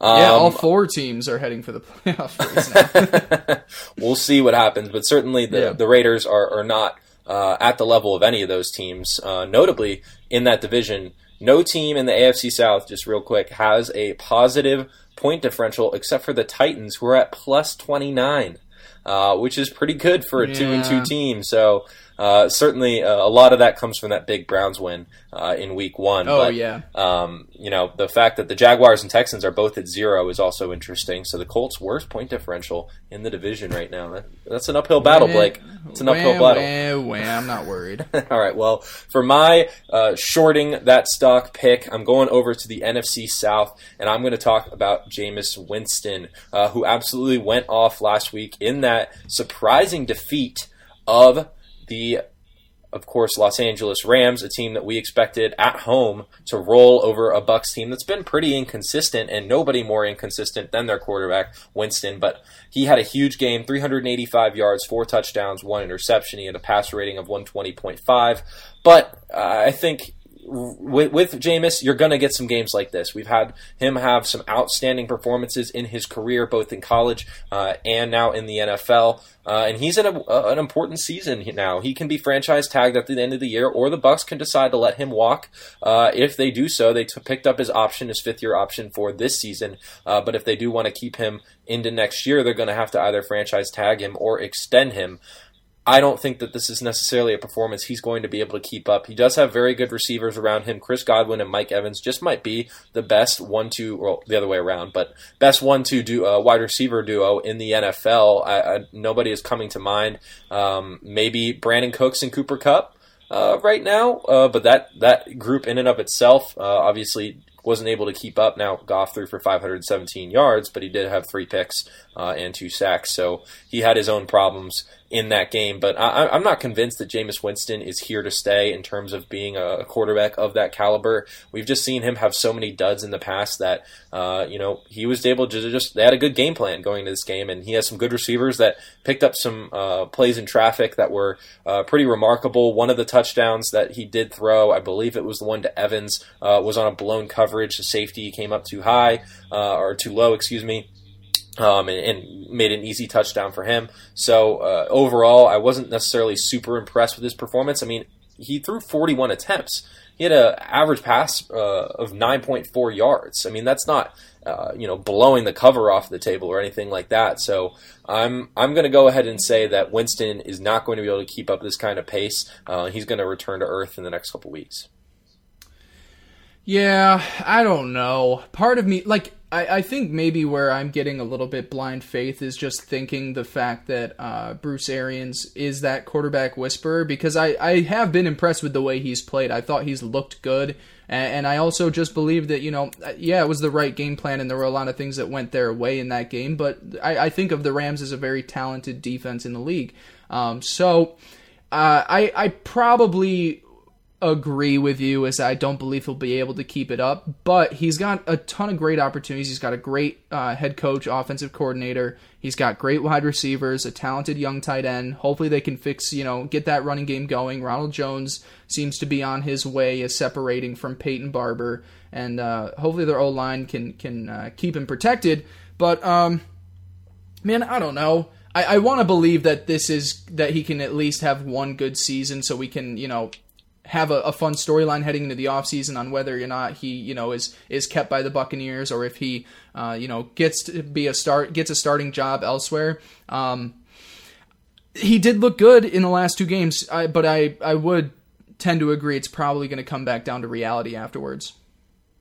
Um, yeah, all four teams are heading for the *laughs* playoff *laughs* we'll see what happens, but certainly the, yeah. the Raiders are, are not uh, at the level of any of those teams. Uh, notably, in that division, no team in the AFC South, just real quick, has a positive point differential except for the Titans, who are at plus 29, uh, which is pretty good for a yeah. 2 and 2 team. So uh, certainly, uh, a lot of that comes from that big Browns win uh, in Week One. Oh but, yeah. Um, you know the fact that the Jaguars and Texans are both at zero is also interesting. So the Colts' worst point differential in the division right now. That, that's an uphill battle, Blake. It's an uphill wah, battle. Wah, wah, I'm not worried. *laughs* All right. Well, for my uh, shorting that stock pick, I'm going over to the NFC South, and I'm going to talk about Jameis Winston, uh, who absolutely went off last week in that surprising defeat of the of course, Los Angeles Rams, a team that we expected at home to roll over a Bucs team that's been pretty inconsistent, and nobody more inconsistent than their quarterback Winston. But he had a huge game, 385 yards, four touchdowns, one interception. He had a passer rating of 120.5. But uh, I think with, with Jameis, you're going to get some games like this. We've had him have some outstanding performances in his career, both in college uh, and now in the NFL. Uh, and he's in a, an important season now. He can be franchise tagged at the end of the year, or the Bucs can decide to let him walk. Uh, if they do so, they t- picked up his option, his fifth year option for this season. Uh, but if they do want to keep him into next year, they're going to have to either franchise tag him or extend him. I don't think that this is necessarily a performance he's going to be able to keep up. He does have very good receivers around him. Chris Godwin and Mike Evans just might be the best one-two, well, the other way around, but best one-two do, uh, wide receiver duo in the NFL. I, I, nobody is coming to mind. Um, maybe Brandin Cooks and Cooper Kupp. Uh, right now, uh, but that that group in and of itself, uh, obviously wasn't able to keep up. Now Goff threw for 517 yards, but he did have three picks uh, and two sacks, so he had his own problems in that game. But I, am not convinced that Jameis Winston is here to stay in terms of being a quarterback of that caliber. We've just seen him have so many duds in the past that uh, you know he was able to just they had a good game plan going into this game, and he has some good receivers that picked up some uh, plays in traffic that were uh, pretty remarkable. One of the touchdowns that he did throw, I believe it was the one to Evans, uh, was on a blown coverage. The safety came up too high uh, or too low, excuse me um, and, and, made an easy touchdown for him. So uh, overall, I wasn't necessarily super impressed with his performance. I mean, he threw 41 attempts. He had an average pass uh, of 9.4 yards. I mean, that's not uh, you know blowing the cover off the table or anything like that. So I'm I'm going to go ahead and say that Winston is not going to be able to keep up this kind of pace. Uh, he's going to return to earth in the next couple weeks. Yeah, I don't know. Part of me, like, I, I think maybe where I'm getting a little bit blind faith is just thinking the fact that uh, Bruce Arians is that quarterback whisperer because I, I have been impressed with the way he's played. I thought he's looked good. And, and I also just believe that, you know, yeah, it was the right game plan and there were a lot of things that went their way in that game. But I, I think of the Rams as a very talented defense in the league. Um, so. Uh, I, I probably agree with you as I don't believe he'll be able to keep it up, but he's got a ton of great opportunities. He's got a great uh, head coach, offensive coordinator. He's got great wide receivers, a talented young tight end. Hopefully they can fix, you know, get that running game going. Ronald Jones seems to be on his way as separating from Peyton Barber, and uh, hopefully their O line can can uh, keep him protected. But um, man, I don't know. I, I want to believe that this is that he can at least have one good season, so we can you know have a, a fun storyline heading into the offseason on whether or not he you know is is kept by the Buccaneers or if he uh, you know gets to be a start gets a starting job elsewhere. Um, he did look good in the last two games, I, but I I would tend to agree it's probably going to come back down to reality afterwards.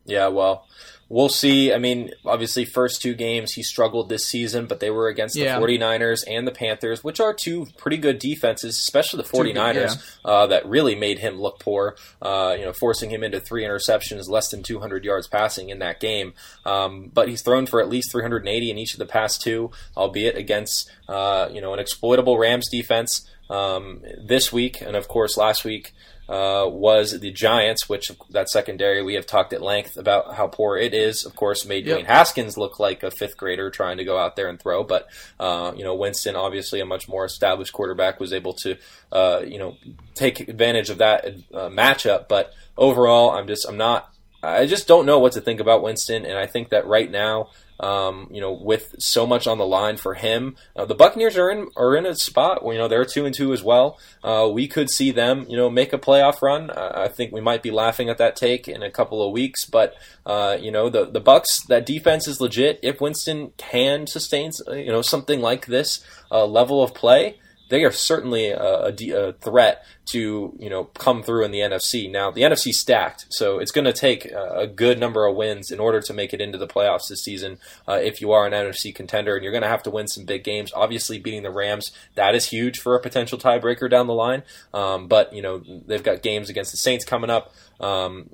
Yeah, well, we'll see. I mean, obviously, first two games he struggled this season, but they were against the Yeah. 49ers and the Panthers, which are two pretty good defenses, especially the 49ers, yeah. uh, that really made him look poor, uh, you know, forcing him into three interceptions, less than 200 yards passing in that game. Um, but he's thrown for at least 380 in each of the past two, albeit against, uh, you know, an exploitable Rams defense. Um, this week, and of course last week, uh, was the Giants, which that secondary we have talked at length about how poor it is. Of course, made Yep. Dwayne Haskins look like a fifth grader trying to go out there and throw. But uh, you know, Winston, obviously a much more established quarterback, was able to uh, you know take advantage of that uh, matchup. But overall, I'm just I'm not. I just don't know what to think about Winston, and I think that right now. Um, you know, with so much on the line for him, uh, the Buccaneers are in are in a spot where you know they're two and two as well. Uh, we could see them, you know, make a playoff run. Uh, I think we might be laughing at that take in a couple of weeks, but uh, you know, the the Bucs that defense is legit. If Winston can sustain, you know, something like this uh, level of play, they are certainly a, a, threat to you know come through in the NFC. Now the NFC stacked, so it's going to take a, a good number of wins in order to make it into the playoffs this season. Uh, if you are an NFC contender, and you're going to have to win some big games. Obviously, beating the Rams that is huge for a potential tiebreaker down the line. Um, but you know they've got games against the Saints coming up. Um,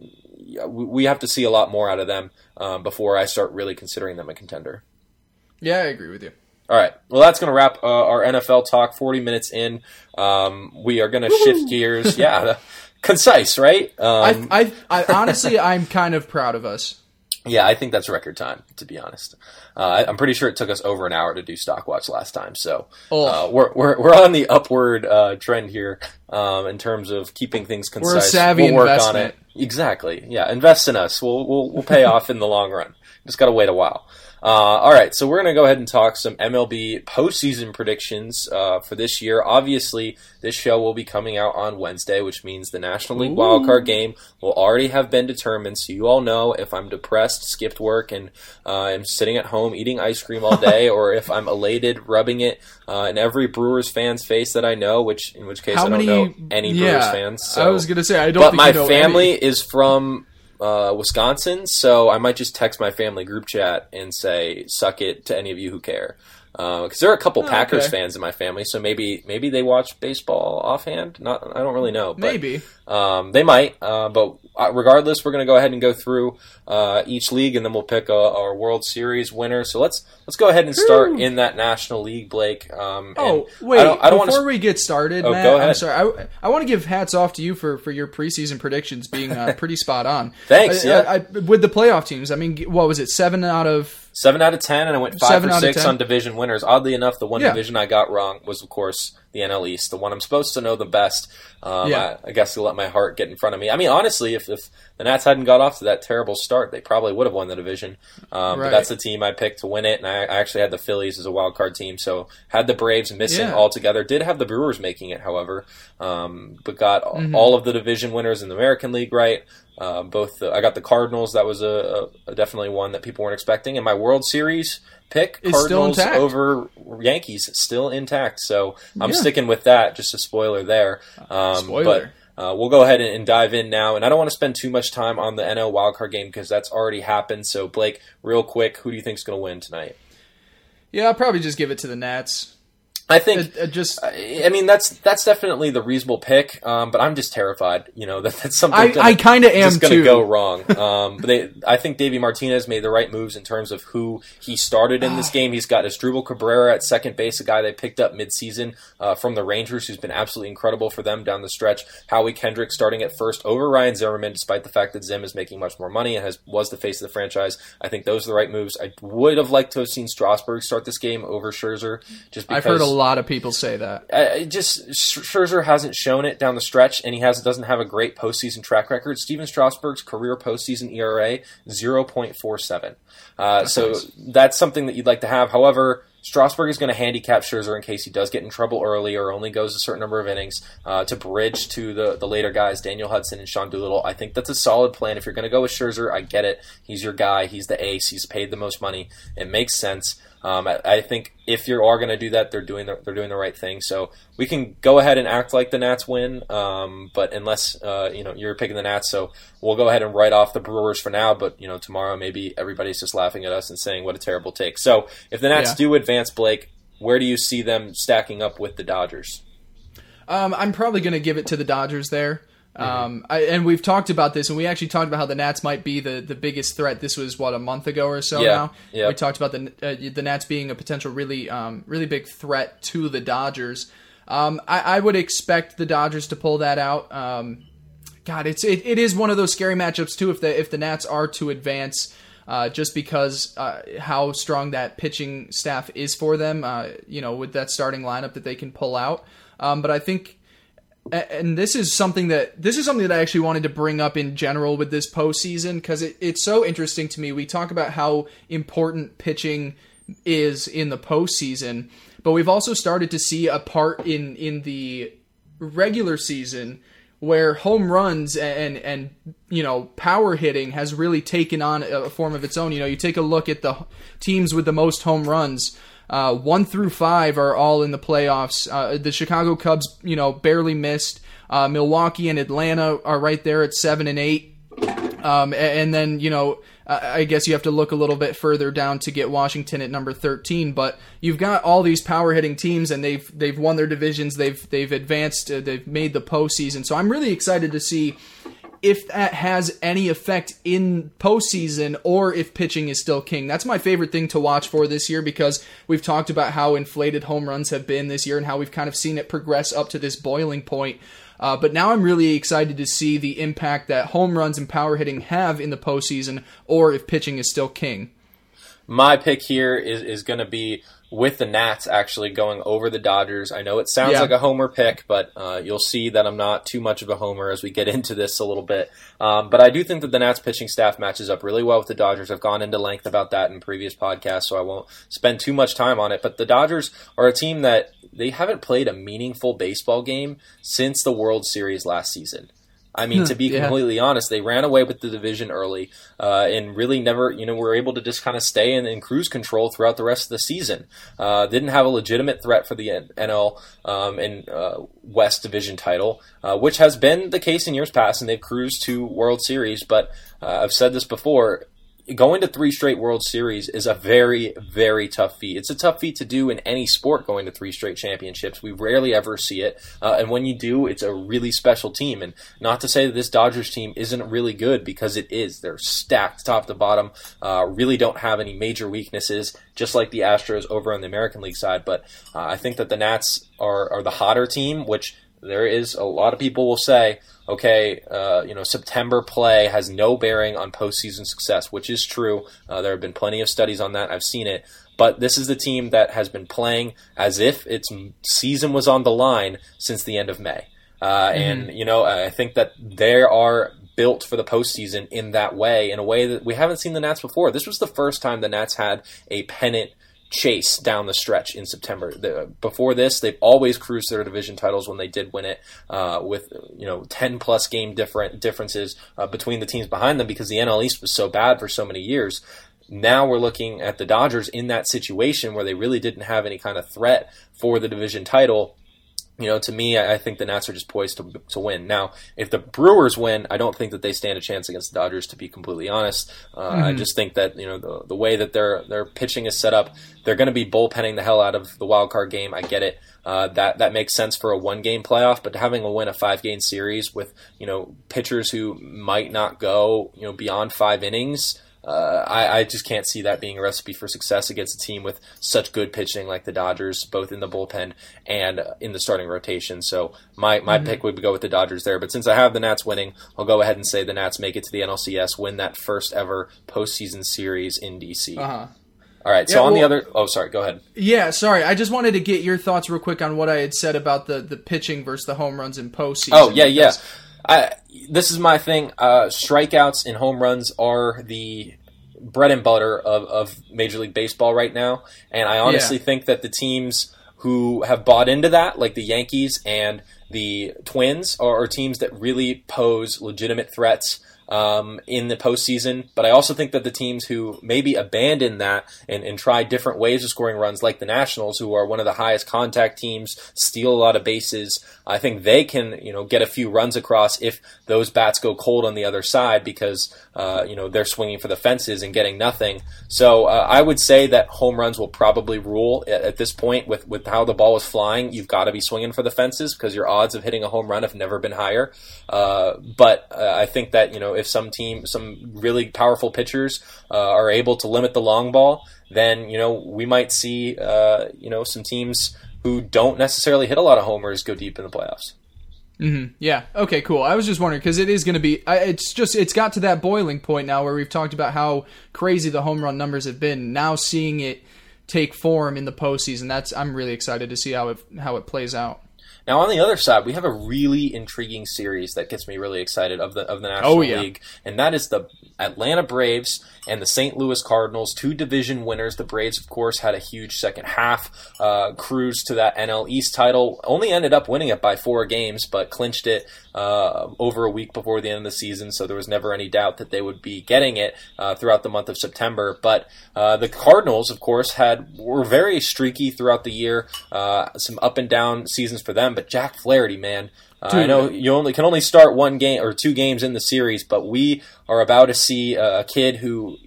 we we have to see a lot more out of them um, before I start really considering them a contender. Yeah, I agree with you. All right. Well, that's going to wrap uh, our NFL talk. 40 minutes in. Um, we are going to shift gears. *laughs* Yeah. Concise, right? Um, I, I, I honestly, I'm kind of proud of us. yeah, I think that's record time, to be honest. Uh, I'm pretty sure it took us over an hour to do Stockwatch last time. So Oh. uh, we're, we're, we're on the upward uh, trend here um, in terms of keeping things concise. We're a savvy we'll work investment. on it. Exactly. Yeah. Invest in us. We'll, we'll, we'll pay *laughs* off in the long run. Just got to wait a while. Uh, all right, so we're going to go ahead and talk some MLB postseason predictions uh, for this year. Obviously, this show will be coming out on Wednesday, which means the National League wildcard game will already have been determined. So you all know if I'm depressed, skipped work, and uh, I'm sitting at home eating ice cream all day, *laughs* or if I'm elated, rubbing it uh, in every Brewers fan's face that I know. Which in which case How I don't many? know any yeah, Brewers fans. So. I was gonna say I don't. But think my you know family any. is from uh, Wisconsin, so I might just text my family group chat and say "suck it" to any of you who care. Because there are a couple Oh, Packers okay. fans in my family, so maybe maybe they watch baseball offhand. Not, I don't really know. But, Maybe. Um, they might. Uh, but uh, regardless, we're going to go ahead and go through uh, each league, and then we'll pick a, our World Series winner. So let's let's go ahead and start Woo. in that National League, Blake. Um, Oh wait! I don't, I don't want before to. we get started, Oh, Matt, go I'm sorry. I, I want to give hats off to you for, for your preseason predictions being uh, *laughs* pretty spot on. Thanks, I- yeah. With the playoff teams, I mean, what was it? Seven out of Seven out of ten, and I went five Seven of six on division winners. Oddly enough, the one Yeah. division I got wrong was, of course, the NL East, the one I'm supposed to know the best. Um, Yeah. I, I guess to let my heart get in front of me. I mean, honestly, if, if the Nats hadn't got off to that terrible start, they probably would have won the division. Um, But that's the team I picked to win it, and I, I actually had the Phillies as a wild card team, so had the Braves missing Yeah. altogether. Did have the Brewers making it, however, um, but got Mm-hmm. all of the division winners in the American League right. Uh, both the, I got the Cardinals. That was a, a, definitely one that people weren't expecting. And my World Series pick, Cardinals over Yankees, still intact. So I'm Yeah. sticking with that. Just a spoiler there. Um, Spoiler. But uh, we'll go ahead and, and dive in now. And I don't want to spend too much time on the NL wildcard game because that's already happened. So Blake, real quick, who do you think is going to win tonight? yeah, I'll probably just give it to the Nats. I think It, it just I mean that's that's definitely the reasonable pick, um, but I'm just terrified. You know *laughs* that that's something. I, I kind of am just going to go wrong. *laughs* Um, but they, I think Davey Martinez made the right moves in terms of who he started in this game. He's got Asdrubal Cabrera at second base, a guy they picked up midseason uh, from the Rangers, who's been absolutely incredible for them down the stretch. Howie Kendrick starting at first over Ryan Zimmerman, despite the fact that Zim is making much more money and has was the face of the franchise. I think those are the right moves. I would have liked to have seen Strasburg start this game over Scherzer, just because I've heard a lot of people say that. I just Scherzer hasn't shown it down the stretch, and he has doesn't have a great postseason track record. Stephen Strasburg's career postseason ERA zero point four seven. Uh, so nice. that's something that you'd like to have. However, Strasburg is going to handicap Scherzer in case he does get in trouble early or only goes a certain number of innings uh, to bridge to the, the later guys, Daniel Hudson and Sean Doolittle. I think that's a solid plan. If you're going to go with Scherzer, I get it. He's your guy. He's the ace. He's paid the most money. It makes sense. Um, I, I, think if you are going to do that, they're doing the, they're doing the right thing. So we can go ahead and act like the Nats win, um, but unless uh, you know you're picking the Nats, so we'll go ahead and write off the Brewers for now. But you know tomorrow maybe everybody's just laughing at us and saying what a terrible take. So if the Nats yeah. do advance, Blake, where do you see them stacking up with the Dodgers? Um, I'm probably going to give it to the Dodgers there. Um, I, and we've talked about this, and we actually talked about how the Nats might be the, the biggest threat. This was what a month ago or so yeah, now. Yeah. We talked about the uh, the Nats being a potential really um, really big threat to the Dodgers. Um, I, I, would expect the Dodgers to pull that out. Um, God, it's it, it is one of those scary matchups too. If the if the Nats are to advance, uh, just because uh, how strong that pitching staff is for them, uh, you know, with that starting lineup that they can pull out. Um, but I think and this is something that this is something that I actually wanted to bring up in general with this postseason because it, it's so interesting to me. We talk about how important pitching is in the postseason, but we've also started to see a part in in the regular season where home runs and and you know power hitting has really taken on a form of its own. You know, you take a look at the teams with the most home runs. Uh, one through five are all in the playoffs. Uh, the Chicago Cubs, you know, barely missed. Uh, Milwaukee and Atlanta are right there at seven and eight. Um, and then you know, I guess you have to look a little bit further down to get Washington at number thirteen. But you've got all these power hitting teams, and they've they've won their divisions. They've they've advanced. Uh, they've made the postseason. So I'm really excited to see if that has any effect in postseason or if pitching is still king. That's my favorite thing to watch for this year because we've talked about how inflated home runs have been this year and how we've kind of seen it progress up to this boiling point. Uh, but now I'm really excited to see the impact that home runs and power hitting have in the postseason or if pitching is still king. My pick here is, is going to be with the Nats actually going over the Dodgers. I know it sounds yeah. like a homer pick, but uh, you'll see that I'm not too much of a homer as we get *laughs* into this a little bit. Um, but I do think that the Nats pitching staff matches up really well with the Dodgers. I've gone into length about that in previous podcasts, so I won't spend too much time on it. But the Dodgers are a team that they haven't played a meaningful baseball game since the World Series last season. I mean, to be *laughs* yeah. completely honest, they ran away with the division early uh, and really never, you know, were able to just kind of stay in, in, cruise control throughout the rest of the season. Uh, didn't have a legitimate threat for the NL um, and uh, West Division title, uh, which has been the case in years past, and they've cruised to World Series. But uh, I've said this before going to three straight World Series is a very, very tough feat. It's a tough feat to do in any sport going to three straight championships. We rarely ever see it. Uh, and when you do, it's a really special team. And not to say that this Dodgers team isn't really good because it is. They're stacked top to bottom, uh, really don't have any major weaknesses, just like the Astros over on the American League side. But uh, I think that the Nats are, are the hotter team, which there is a lot of people will say, okay, uh, you know, September play has no bearing on postseason success, which is true. Uh, there have been plenty of studies on that. I've seen it. But this is the team that has been playing as if its season was on the line since the end of May. Uh, mm-hmm. And, you know, I think that they are built for the postseason in that way, in a way that we haven't seen the Nats before. This was the first time the Nats had a pennant chase down the stretch in September. The, before this, they've always cruised their division titles when they did win it, uh, with you know ten plus game different differences uh, between the teams behind them because the NL East was so bad for so many years. Now we're looking at the Dodgers in that situation where they really didn't have any kind of threat for the division title you know, to me, I think the Nats are just poised to, to win. Now, if the Brewers win, I don't think that they stand a chance against the Dodgers. To be completely honest, uh, mm-hmm. I just think that you know the, the way that their their pitching is set up, they're going to be bullpenning the hell out of the wild card game. I get it. Uh, that that makes sense for a one game playoff, but having a win a five game series with you know pitchers who might not go you know beyond five innings uh, I, I, just can't see that being a recipe for success against a team with such good pitching like the Dodgers, both in the bullpen and in the starting rotation. So my, my mm-hmm. pick would go with the Dodgers there. But since I have the Nats winning, I'll go ahead and say the Nats make it to the NLCS, win that first ever postseason series in DC. Uh-huh. All right. So yeah, on well, the other, oh, sorry. Go ahead. Yeah, sorry. I just wanted to get your thoughts real quick on what I had said about the the pitching versus the home runs in postseason. Oh yeah, yeah. I, this is my thing. Uh, strikeouts and home runs are the bread and butter of, of Major League Baseball right now. And I honestly yeah. think that the teams who have bought into that, like the Yankees and the Twins, are, are teams that really pose legitimate threats um, in the postseason. But I also think that the teams who maybe abandon that and, and try different ways of scoring runs, like the Nationals, who are one of the highest contact teams, steal a lot of bases, I think they can you know get a few runs across if those bats go cold on the other side because uh, you know they're swinging for the fences and getting nothing. So uh, I would say that home runs will probably rule at, at this point with with how the ball is flying. You've got to be swinging for the fences because your odds of hitting a home run have never been higher. Uh, but uh, I think that you know if some team, some really powerful pitchers uh, are able to limit the long ball, then you know we might see uh, you know some teams who don't necessarily hit a lot of homers go deep in the playoffs. Mm-hmm. Yeah. Okay. Cool. I was just wondering because it is going to be. It's just it's got to that boiling point now where we've talked about how crazy the home run numbers have been. Now seeing it take form in the postseason, that's I'm really excited to see how it how it plays out. Now on the other side, we have a really intriguing series that gets me really excited of the of the National oh, yeah. League, and that is the Atlanta Braves and the St. Louis Cardinals, two division winners. The Braves, of course, had a huge second half uh, cruise to that NL East title. Only ended up winning it by four games, but clinched it uh, over a week before the end of the season, so there was never any doubt that they would be getting it uh, throughout the month of September. But uh, the Cardinals, of course, had were very streaky throughout the year, uh, some up and down seasons for them. But Jack Flaherty, man. Uh, I know you only can only start one game or two games in the series, but we are about to see a kid who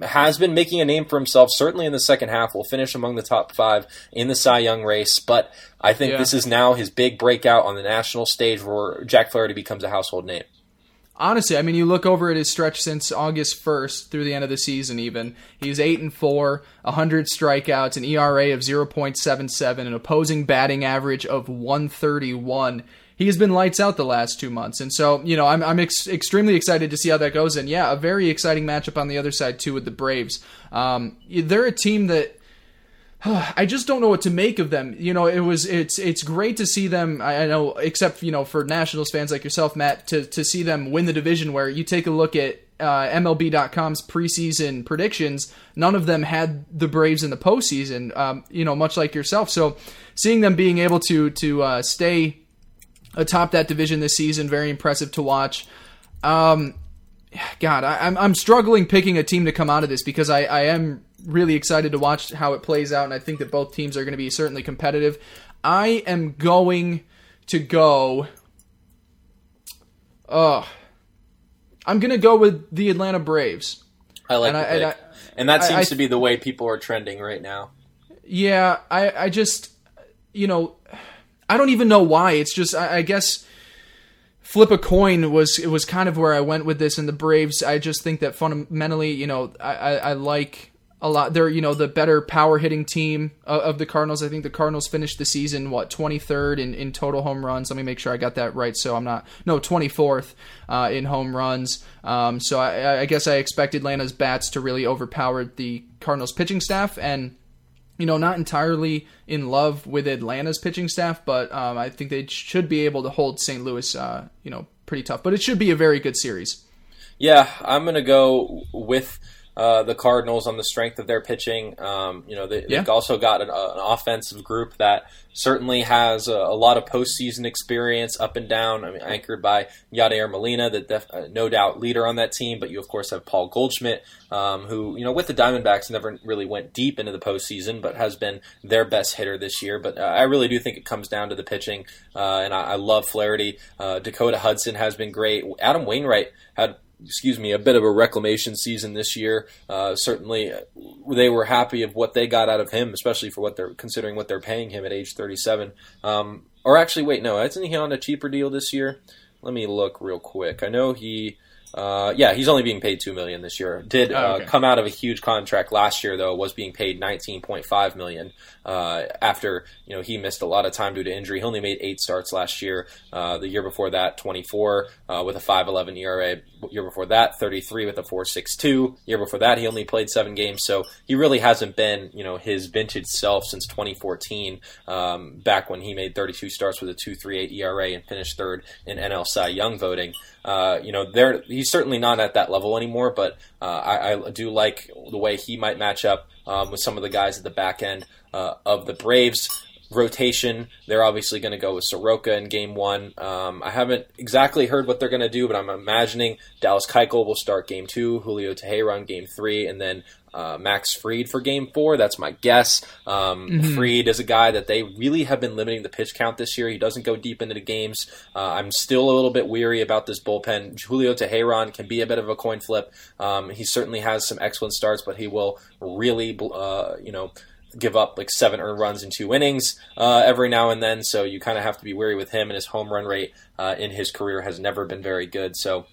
has been making a name for himself, certainly in the second half. Will finish among the top five in the Cy Young race, but I think yeah. this is now his big breakout on the national stage where Jack Flaherty becomes a household name. Honestly, I mean, you look over at his stretch since August 1st through the end of the season, even. He's 8 and 4, 100 strikeouts, an ERA of 0.77, an opposing batting average of 131 he has been lights out the last two months. And so, you know, I'm, I'm ex- extremely excited to see how that goes. And yeah, a very exciting matchup on the other side, too, with the Braves. Um, they're a team that. *sighs* I just don't know what to make of them. You know, it was it's it's great to see them. I know, except you know, for Nationals fans like yourself, Matt, to to see them win the division. Where you take a look at uh, MLB.com's preseason predictions, none of them had the Braves in the postseason. Um, you know, much like yourself. So, seeing them being able to to uh, stay atop that division this season. Very impressive to watch. Um, God, I, I'm, I'm struggling picking a team to come out of this because I, I am really excited to watch how it plays out, and I think that both teams are going to be certainly competitive. I am going to go. Uh, I'm going to go with the Atlanta Braves. I like and I, and, I, and, that seems to be the way people are trending right now. Yeah, I, I just, you know, I don't even know why. It's just I, I guess flip a coin was it was kind of where I went with this. And the Braves, I just think that fundamentally, you know, I, I, I like a lot. They're you know the better power hitting team of, the Cardinals. I think the Cardinals finished the season what 23rd in, in total home runs. Let me make sure I got that right. So I'm not no 24th uh, in home runs. Um, so I, I guess I expect Atlanta's bats to really overpower the Cardinals pitching staff and you know, not entirely in love with Atlanta's pitching staff, but um, I think they should be able to hold St. Louis, uh, you know, pretty tough. But it should be a very good series. Yeah, I'm to go with uh, the Cardinals on the strength of their pitching. Um, you know, they, have also got an, uh, an, offensive group that certainly has a, a, lot of postseason experience, up and down. I mean, anchored by Yadier Molina, the def, uh, no doubt leader on that team. But you of course have Paul Goldschmidt, um, who you know with the Diamondbacks never really went deep into the postseason, but has been their best hitter this year. But uh, I really do think it comes down to the pitching, uh, and I, I, love Flaherty. Dakota Hudson has been great. Adam Wainwright had excuse me, a bit of a reclamation season this year. Uh, certainly, they were happy of what they got out of him, especially for what they're considering what they're paying him at age 37. Um, or actually, wait, no, isn't he on a cheaper deal this year? Let me look real quick. I know he uh, yeah, he's only being paid two million this year. Did uh, oh, okay. come out of a huge contract last year, though. Was being paid nineteen point five million uh, after you know he missed a lot of time due to injury. He only made eight starts last year. Uh, the year before that, twenty four uh, with a five eleven ERA. Year before that, thirty three with a four six two. Year before that, he only played seven games. So he really hasn't been you know his vintage self since twenty fourteen. Um, back when he made thirty two starts with a two three eight ERA and finished third in NL Cy Young voting. Uh, you know, there he's certainly not at that level anymore. But uh, I, I, do like the way he might match up um, with some of the guys at the back end uh, of the Braves rotation. They're obviously going to go with Soroka in game one. Um, I haven't exactly heard what they're going to do, but I'm imagining Dallas Keuchel will start game two, Julio Teheran game three, and then uh, Max Fried for game four. That's my guess. Um, mm-hmm. Fried is a guy that they really have been limiting the pitch count this year. He doesn't go deep into the games. Uh, I'm still a little bit weary about this bullpen. Julio Teheran can be a bit of a coin flip. Um, he certainly has some excellent starts, but he will really, uh, you know, give up like seven earned runs in two innings uh, every now and then. So you kind of have to be wary with him, and his home run rate uh, in his career has never been very good. So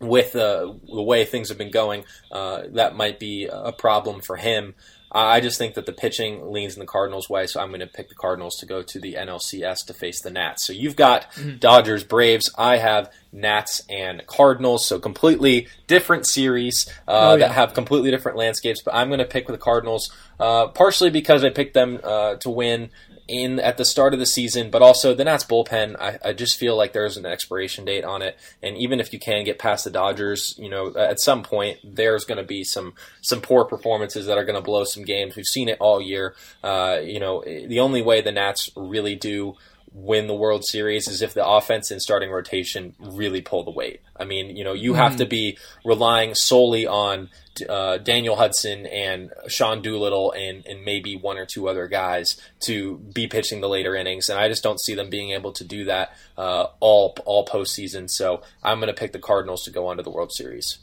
with uh, the way things have been going, uh, that might be a problem for him. I just think that the pitching leans in the Cardinals' way, so I'm going to pick the Cardinals to go to the NLCS to face the Nats. So you've got mm-hmm. Dodgers, Braves. I have Nats and Cardinals. So completely different series uh, oh, yeah. that have completely different landscapes. But I'm going to pick the Cardinals, uh, partially because I picked them uh, to win in at the start of the season, but also the Nats bullpen. I, I, just feel like there's an expiration date on it, and even if you can get past the Dodgers, you know, at some point there's going to be some some poor performances that are going to blow some games. We've seen it all year. Uh, you know, the only way the Nats really do win the World Series is if the offense and starting rotation really pull the weight. I mean, you know, you mm-hmm. have to be relying solely on uh, Daniel Hudson and Sean Doolittle and, and maybe one or two other guys to be pitching the later innings, and I just don't see them being able to do that uh, all all postseason. So I'm going to pick the Cardinals to go on to the World Series.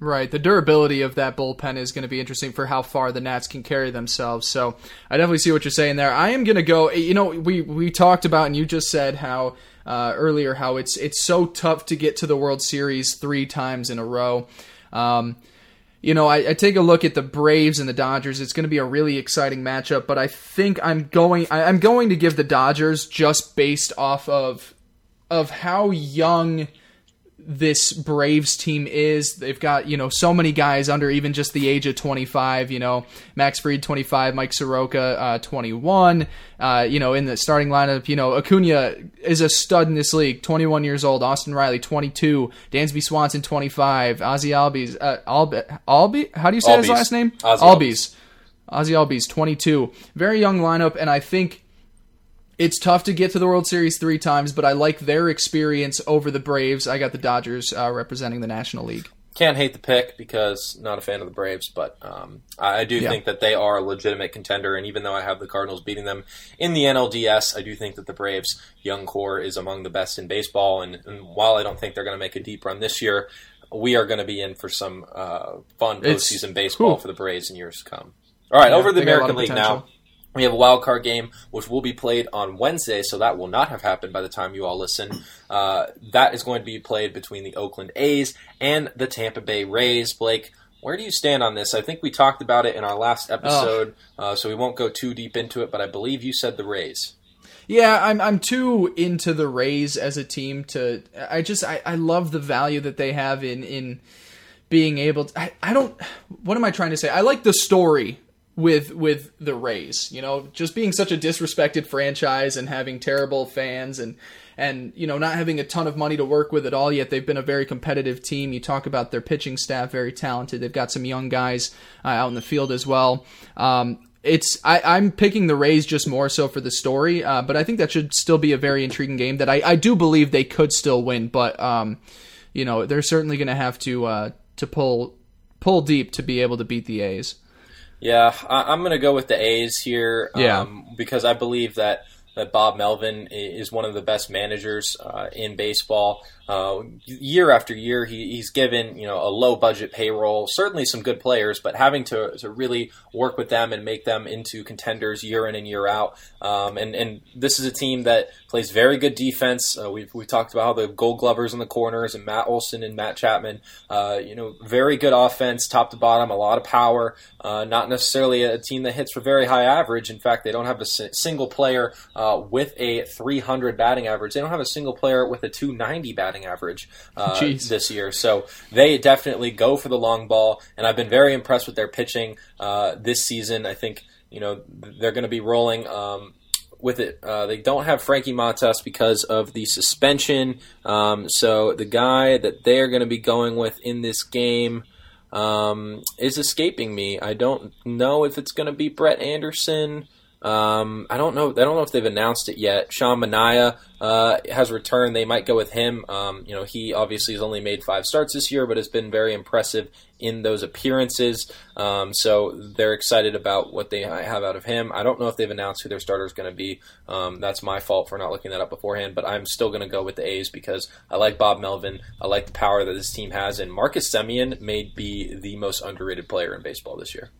Right. The durability of that bullpen is going to be interesting for how far the Nats can carry themselves. So I definitely see what you're saying there. I am going to go. You know, we we talked about and you just said how uh, earlier how it's it's so tough to get to the World Series three times in a row. Um, you know, I, I, take a look at the Braves and the Dodgers. It's going to be a really exciting matchup, but I think I'm going. I, I'm going to give the Dodgers just based off of of how young this Braves team is. They've got, you know, so many guys under even just the age of 25, you know, Max Fried 25, Mike Soroka uh, 21, uh, you know, in the starting lineup, you know, Acuna is a stud in this league, 21 years old, Austin Riley 22, Dansby Swanson 25, Ozzy Albies, uh, Albi, Albi, how do you say Albies. his last name? Ozzy Albies. Ozzy Albies 22. Very young lineup and I think it's tough to get to the World Series three times, but I like their experience over the Braves. I got the Dodgers uh, representing the National League. Can't hate the pick because not a fan of the Braves, but um, I do yeah. think that they are a legitimate contender. And even though I have the Cardinals beating them in the NLDS, I do think that the Braves' young core is among the best in baseball. And, and while I don't think they're going to make a deep run this year, we are going to be in for some uh, fun postseason baseball for the Braves in years to come. All right, yeah, over the American League now. We have a wild card game which will be played on Wednesday, so that will not have happened by the time you all listen. Uh, that is going to be played between the Oakland A's and the Tampa Bay Rays. Blake, where do you stand on this? I think we talked about it in our last episode, oh. uh, so we won't go too deep into it. But I believe you said the Rays. Yeah, I'm I'm too into the Rays as a team to. I just I, I love the value that they have in in being able to. I, I don't. What am I trying to say? I like the story with with the Rays. You know, just being such a disrespected franchise and having terrible fans and and you know not having a ton of money to work with at all yet they've been a very competitive team you talk about their pitching staff very talented they've got some young guys uh, out in the field as well um, it's I, am picking the Rays just more so for the story, uh, but I think that should still be a very intriguing game that I, I do believe they could still win, but um, you know they're certainly going to have to uh, to pull pull deep to be able to beat the A's. Yeah, I, am going to go with the A's here. Yeah. Um, because I believe that, that Bob Melvin is one of the best managers uh, in baseball. Uh, year after year, he, he's given you know a low budget payroll, certainly some good players, but having to, to really work with them and make them into contenders year in and year out. Um, and and this is a team that plays very good defense. Uh, we've we talked about how the Gold Glovers in the corners and Matt Olson and Matt Chapman. Uh, you know, very good offense, top to bottom, a lot of power. Uh, not necessarily a team that hits for very high average. In fact, they don't have a single player uh, with a 300 batting average. They don't have a single player with a 290 batting batting average uh, this year. So they definitely go for the long ball, and I've been very impressed with their pitching uh, this season. I think you know they're going to be rolling. Um, with it. Uh, they don't have Frankie Montas because of the suspension. Um, so the guy that they are going to be going with in this game um, is escaping me. I don't know if it's going to be Brett Anderson. Um, I don't know. I don't know if they've announced it yet. Sean Manaea uh, has returned. They might go with him. Um, you know, he obviously has only made five starts this year, but has been very impressive in those appearances. Um, so they're excited about what they have out of him. I don't know if they've announced who their starter is going to be. Um, that's my fault for not looking that up beforehand. But I'm still going to go with the A's because I like Bob Melvin. I like the power that this team has, and Marcus Semien may be the most underrated player in baseball this year.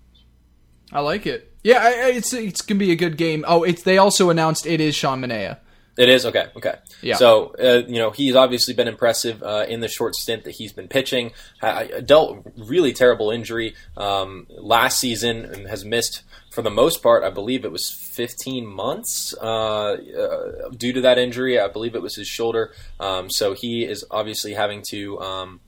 I like it. Yeah, I, it's it's gonna be a good game. Oh, it's they also announced it is Sean Manaea. It is okay. Okay. Yeah. So uh, you know he's obviously been impressive uh, in the short stint that he's been pitching. I, I dealt really terrible injury um, last season and has missed for the most part. I believe it was 15 months uh, uh, due to that injury. I believe it was his shoulder. Um, so he is obviously having to. Um,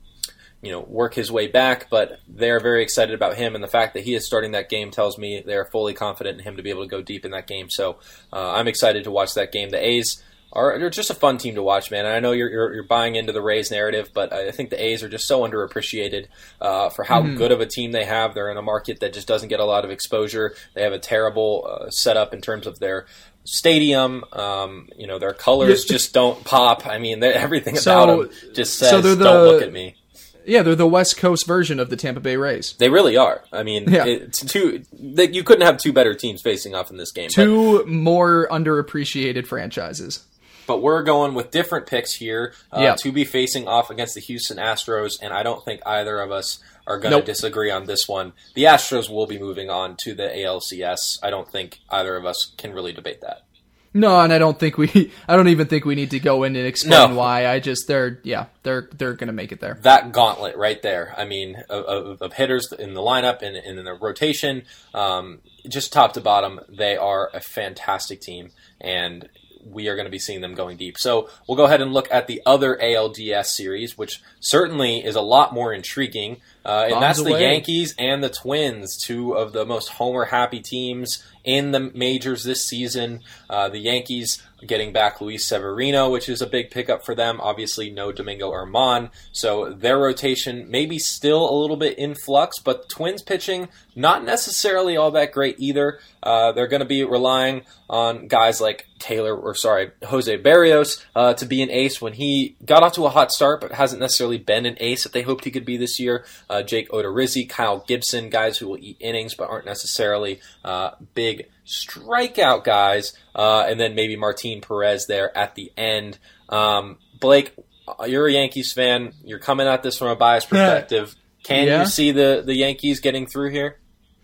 you know, work his way back, but they're very excited about him, and the fact that he is starting that game tells me they're fully confident in him to be able to go deep in that game. So uh, I'm excited to watch that game. The A's are they're just a fun team to watch, man. And I know you're, you're, you're buying into the Rays narrative, but I think the A's are just so underappreciated uh, for how good of a team they have. They're in a market that just doesn't get a lot of exposure. They have a terrible uh, setup in terms of their stadium. Um, you know, their colors just don't pop. I mean, everything So- about them just says, so the- "Don't look at me." Yeah, they're the West Coast version of the Tampa Bay Rays. They really are. I mean, Yeah. it's two. That you couldn't have two better teams facing off in this game. But, Two more underappreciated franchises. but we're going with different picks here uh, Yeah. to be facing off against the Houston Astros, and I don't think either of us are going to Nope. disagree on this one. The Astros will be moving on to the ALCS. I don't think either of us can really debate that. No, and I don't think we. *laughs* I don't even think we need to go in and explain No. why. I just they're yeah they're they're gonna make it there. that gauntlet right there. I mean, of, of, hitters in the lineup and, and in the rotation, um, just top to bottom, they are a fantastic team, and we are going to be seeing them going deep. So we'll go ahead and look at the other ALDS series, which certainly is a lot more intriguing, uh, and Bombs that's the. Yankees and the Twins, two of the most homer happy teams in the majors this season. Uh, the Yankees getting back Luis Severino, which is a big pickup for them. Obviously, no Domingo Germán, so their rotation maybe still a little bit in flux. But Twins pitching not necessarily all that great either. Uh, they're going to be relying on guys like Taylor, or sorry, Jose Berrios, uh, to be an ace when he got off to a hot start, but hasn't necessarily been an ace that they hoped he could be this year. Uh, Jake Odorizzi, Kyle Gibson, guys who will eat innings but aren't necessarily uh, big strikeout guys, uh, and then maybe Martin Perez there at the end. Um, Blake, you're a Yankees fan. You're coming at this from a biased perspective. Can Yeah. you see the, the Yankees getting through here?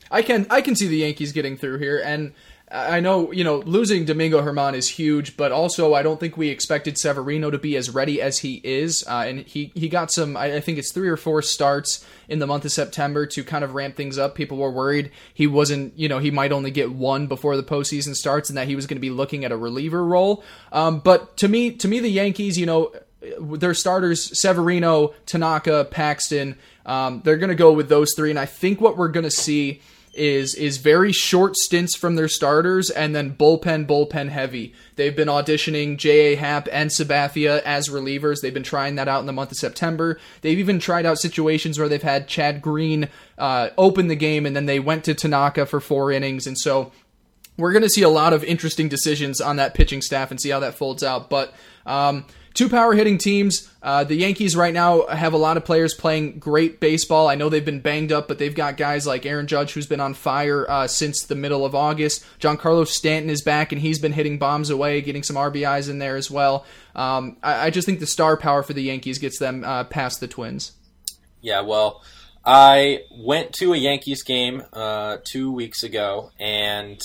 I can I can see the Yankees getting through here, and I know you know losing Domingo Germán is huge, but also I don't think we expected Severino to be as ready as he is, uh, and he he got some I, I think it's three or four starts in the month of September to kind of ramp things up. People were worried he wasn't you know he might only get one before the postseason starts, and that he was going to be looking at a reliever role. Um, but to me to me the Yankees you know their starters Severino, Tanaka, Paxton. Um, they're going to go with those three, and I think what we're going to see is is very short stints from their starters and then bullpen bullpen heavy. They've been auditioning J.A. Happ and Sabathia as relievers. They've been trying that out in the month of September. They've even tried out situations where they've had Chad Green uh, open the game and then they went to Tanaka for four innings. And so we're going to see a lot of interesting decisions on that pitching staff and see how that folds out. But um, two power hitting teams. Uh, the Yankees right now have a lot of players playing great baseball. I know they've been banged up, but they've got guys like Aaron Judge, who's been on fire uh, since the middle of August. Giancarlo Stanton is back, and he's been hitting bombs away, getting some RBIs in there as well. Um, I, I just think the star power for the Yankees gets them uh, past the Twins. Yeah, well, I went to a Yankees game uh, two weeks ago, and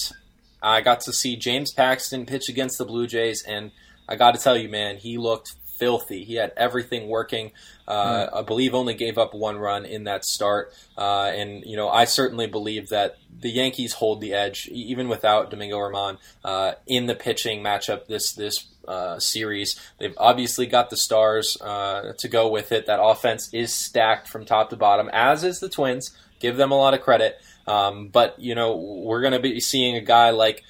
I got to see James Paxton pitch against the Blue Jays, and I got to tell you, man, he looked filthy. He had everything working. Uh, I believe only gave up one run in that start, uh, and you know I certainly believe that the Yankees hold the edge even without Domingo Germán uh, in the pitching matchup this this uh, series. They've obviously got the stars uh, to go with it. That offense is stacked from top to bottom, as is the Twins. Give them a lot of credit. Um, but you know we're going to be seeing a guy like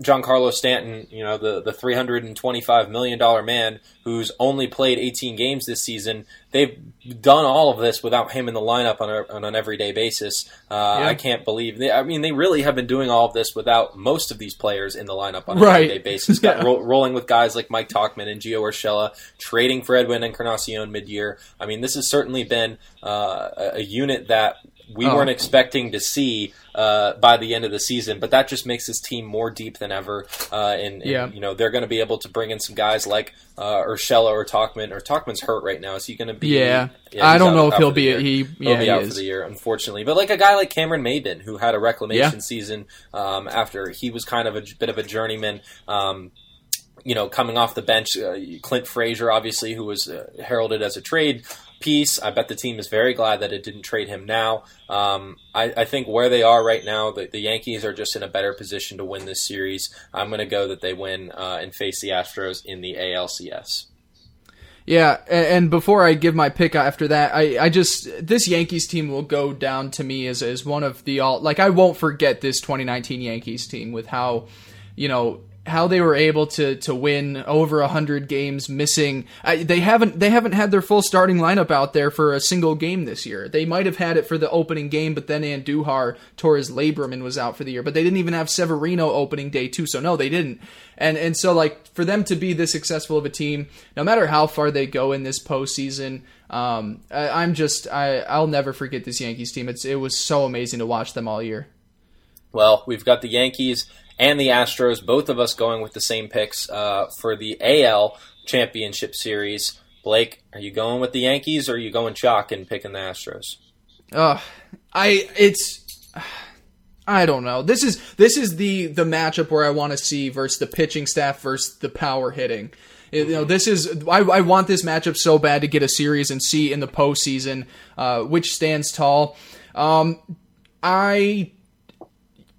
uh, Carlos Stanton, you know, the, the $325 million man who's only played 18 games this season, they've done all of this without him in the lineup on, a, on an everyday basis. Uh, yeah. I can't believe they, I mean, they really have been doing all of this without most of these players in the lineup on an right. everyday basis. *laughs* Got yeah. ro- rolling with guys like Mike Tauchman and Gio Urshela, trading for Edwin and Encarnacion mid-year. I mean, this has certainly been uh, a, a unit that we oh. weren't expecting to see uh, by the end of the season. But that just makes this team more deep than ever. Uh, and, and yeah. you know they're going to be able to bring in some guys like uh, Urshela or Tauchman. Or Tauchman's hurt right now. Is he going to be? Yeah, yeah I don't know if he'll be. He yeah, he'll be out for the year, unfortunately. But like a guy like Cameron Maybin, who had a reclamation yeah. season um, after he was kind of a bit of a journeyman. Um, you know, coming off the bench, uh, Clint Frazier, obviously, who was uh, heralded as a trade piece. I bet the team is very glad that it didn't trade him now. Um, I, I, think where they are right now, the, the, Yankees are just in a better position to win this series. I'm going to go that they win uh, and face the Astros in the ALCS. Yeah, and before I give my pick after that, I, I just this Yankees team will go down to me as as one of the all like I won't forget this 2019 Yankees team with how you know how they were able to to win over a hundred games, missing. I, they haven't they haven't had their full starting lineup out there for a single game this year. They might have had it for the opening game, but then Andujar tore his labrum and was out for the year. But they didn't even have Severino opening day too, so no, they didn't. And and so like for them to be this successful of a team, no matter how far they go in this postseason, um, I, am just I I'll never forget this Yankees team. It's it was so amazing to watch them all year. Well, we've got the Yankees and the Astros, both of us going with the same picks uh, for the AL Championship Series. Blake, are you going with the Yankees or are you going chalk and picking the Astros? Uh, I it's I don't know. This is this is the the matchup where I want to see versus the pitching staff versus the power hitting. You know, this is I, I want this matchup so bad to get a series and see in the postseason uh, which stands tall. Um, I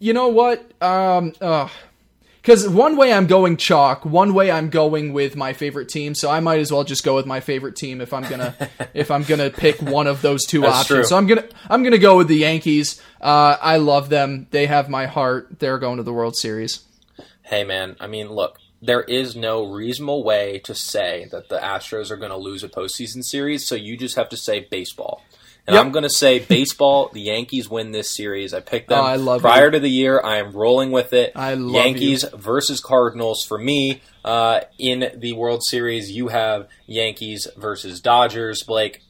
you know what? Um, because one way I'm going chalk, one way I'm going with my favorite team. So I might as well just go with my favorite team if I'm gonna *laughs* if I'm gonna pick one of those two That's options. True. So I'm gonna I'm gonna go with the Yankees. Uh, I love them. They have my heart. They're going to the World Series. Hey man, I mean, look, there is no reasonable way to say that the Astros are going to lose a postseason series. So you just have to say baseball. And yep. I'm going to say baseball. The Yankees win this series. I picked them oh, I love prior you. to the year. I am rolling with it. I love Yankees you. versus Cardinals for me uh, in the World Series. You have Yankees versus Dodgers. Blake,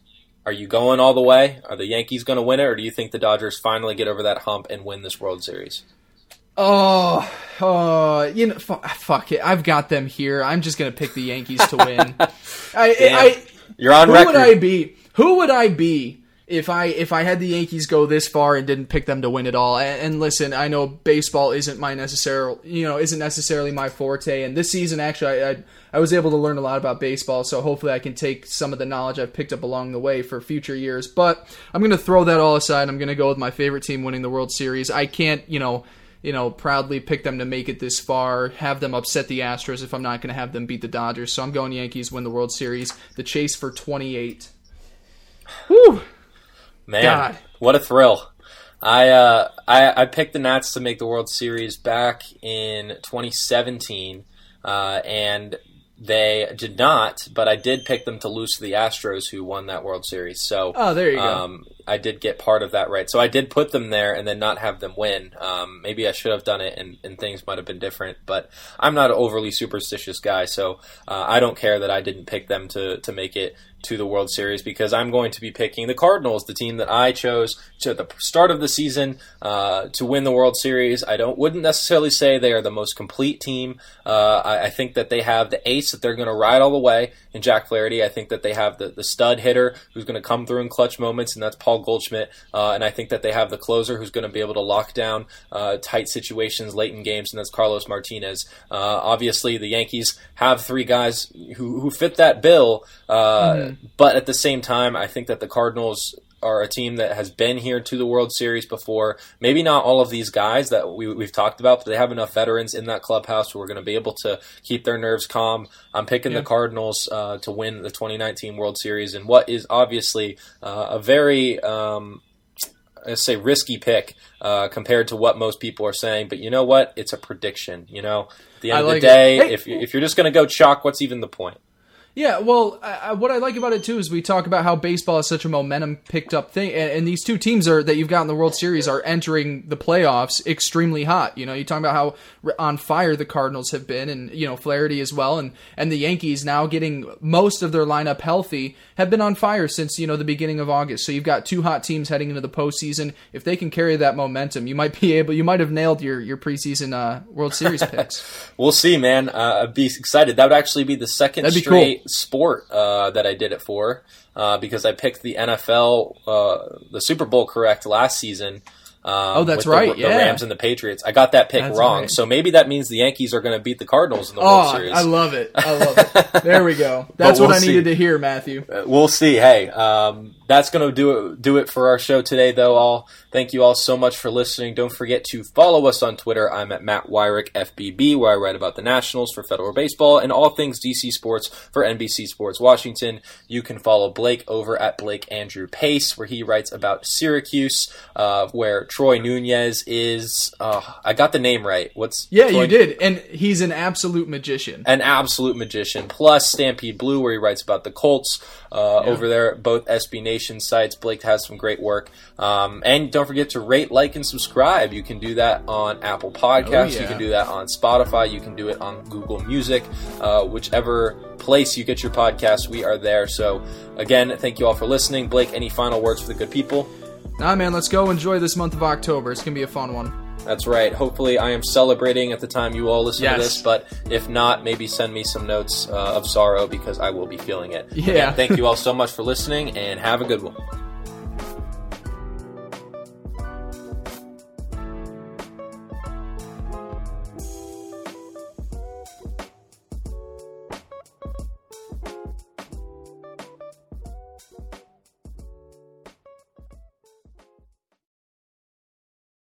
are you going all the way? Are the Yankees going to win it, or do you think the Dodgers finally get over that hump and win this World Series? Oh, oh, you know, f- fuck it. I've got them here. I'm just gonna pick the Yankees to win. *laughs* I. I, you're on who record. Who would I be? Who would I be if I if I had the Yankees go this far and didn't pick them to win it all, and, and, listen, I know baseball isn't my necessary you know isn't necessarily my forte, and this season actually I, I, I was able to learn a lot about baseball, so hopefully I can take some of the knowledge I've picked up along the way for future years. But I'm gonna throw that all aside. I'm gonna go with my favorite team winning the World Series. I can't you know you know proudly pick them to make it this far, have them upset the Astros if I'm not gonna have them beat the Dodgers. So I'm going Yankees win the World Series. The chase for 28. Whew. Man, God. what a thrill! I, uh, I I picked the Nats to make the World Series back in 2017, uh, and they did not. But I did pick them to lose to the Astros, who won that World Series. So, oh, there you um, go. I did get part of that right. So I did put them there and then not have them win. Um, maybe I should have done it, and, and, things might have been different. But I'm not an overly superstitious guy, so uh, I don't care that I didn't pick them to to make it to the World Series because I'm going to be picking the Cardinals, the team that I chose to the start of the season uh, to win the World Series. I don't wouldn't necessarily say they are the most complete team. Uh, I, I, think that they have the ace that they're going to ride all the way in Jack Flaherty. I think that they have the, the stud hitter who's going to come through in clutch moments, and that's Paul Goldschmidt. Uh, and I think that they have the closer who's going to be able to lock down uh, tight situations late in games, and that's Carlos Martinez. Uh, obviously, the Yankees have three guys who, who fit that bill. Mm-hmm but at the same time, I think that the Cardinals are a team that has been here to the World Series before. Maybe not all of these guys that we, have talked about, but they have enough veterans in that clubhouse who are going to be able to keep their nerves calm. I'm picking yeah. the Cardinals uh, to win the 2019 World Series in what is obviously uh, a very um, I say risky pick uh, compared to what most people are saying. But you know what? It's a prediction. You know, at the end I of the day, Hey. if if you're just going to go chalk, what's even the point? Yeah, well, I, what I like about it too is we talk about how baseball is such a momentum picked up thing, and, and these two teams are that you've got in the World Series are entering the playoffs extremely hot. You know, you talk about how on fire the Cardinals have been, and you know Flaherty as well, and and the Yankees now getting most of their lineup healthy have been on fire since you know the beginning of August. So you've got two hot teams heading into the postseason. If they can carry that momentum, you might be *laughs* able, you might have nailed your your preseason uh, World Series *laughs* picks. We'll see, man. Uh, I'd be excited. That would actually be the second That'd be straight sport uh, that I did it for uh, because I picked the NFL, uh, the Super Bowl correct last season. Um, Oh, that's the- right, The, yeah. Rams and the Patriots. I got that pick That's wrong, right. so maybe that means the Yankees are going to beat the Cardinals in the World Oh, Series. I love it! I love it. *laughs* There we go. That's we'll what I see. needed to hear, Matthew. Uh, we'll see. Hey, um, that's going to do it, do it for our show today, though. All thank you all so much for listening. Don't forget to follow us on Twitter. I'm at Matt Weyrich FBB, where I write about the Nationals for Federal Baseball and all things DC sports for NBC Sports Washington. You can follow Blake over at Blake Andrew Pace, where he writes about Syracuse, uh, where Troy Nunez is. Uh, I got the name right. What's Yeah, Troy- you did, and he's an absolute magician. an absolute magician. Plus Stampede Blue, where he writes about the Colts uh, over there both SB Nation sites. Blake has some great work. Um, and don't forget to rate, like, and subscribe. You can do that on Apple Podcasts. Oh, yeah. You can do that on Spotify. You can do it on Google Music. Uh, whichever place you get your podcast, we are there. So, again, thank you all for listening. Blake, any final words for the good people? Nah, man, let's go enjoy this month of October. It's gonna be a fun one. That's right. Hopefully, I am celebrating at the time you all listen Yes. to this. But if not, maybe send me some notes uh, of sorrow because I will be feeling it. Yeah. Again, thank you all so much for listening and have a good one.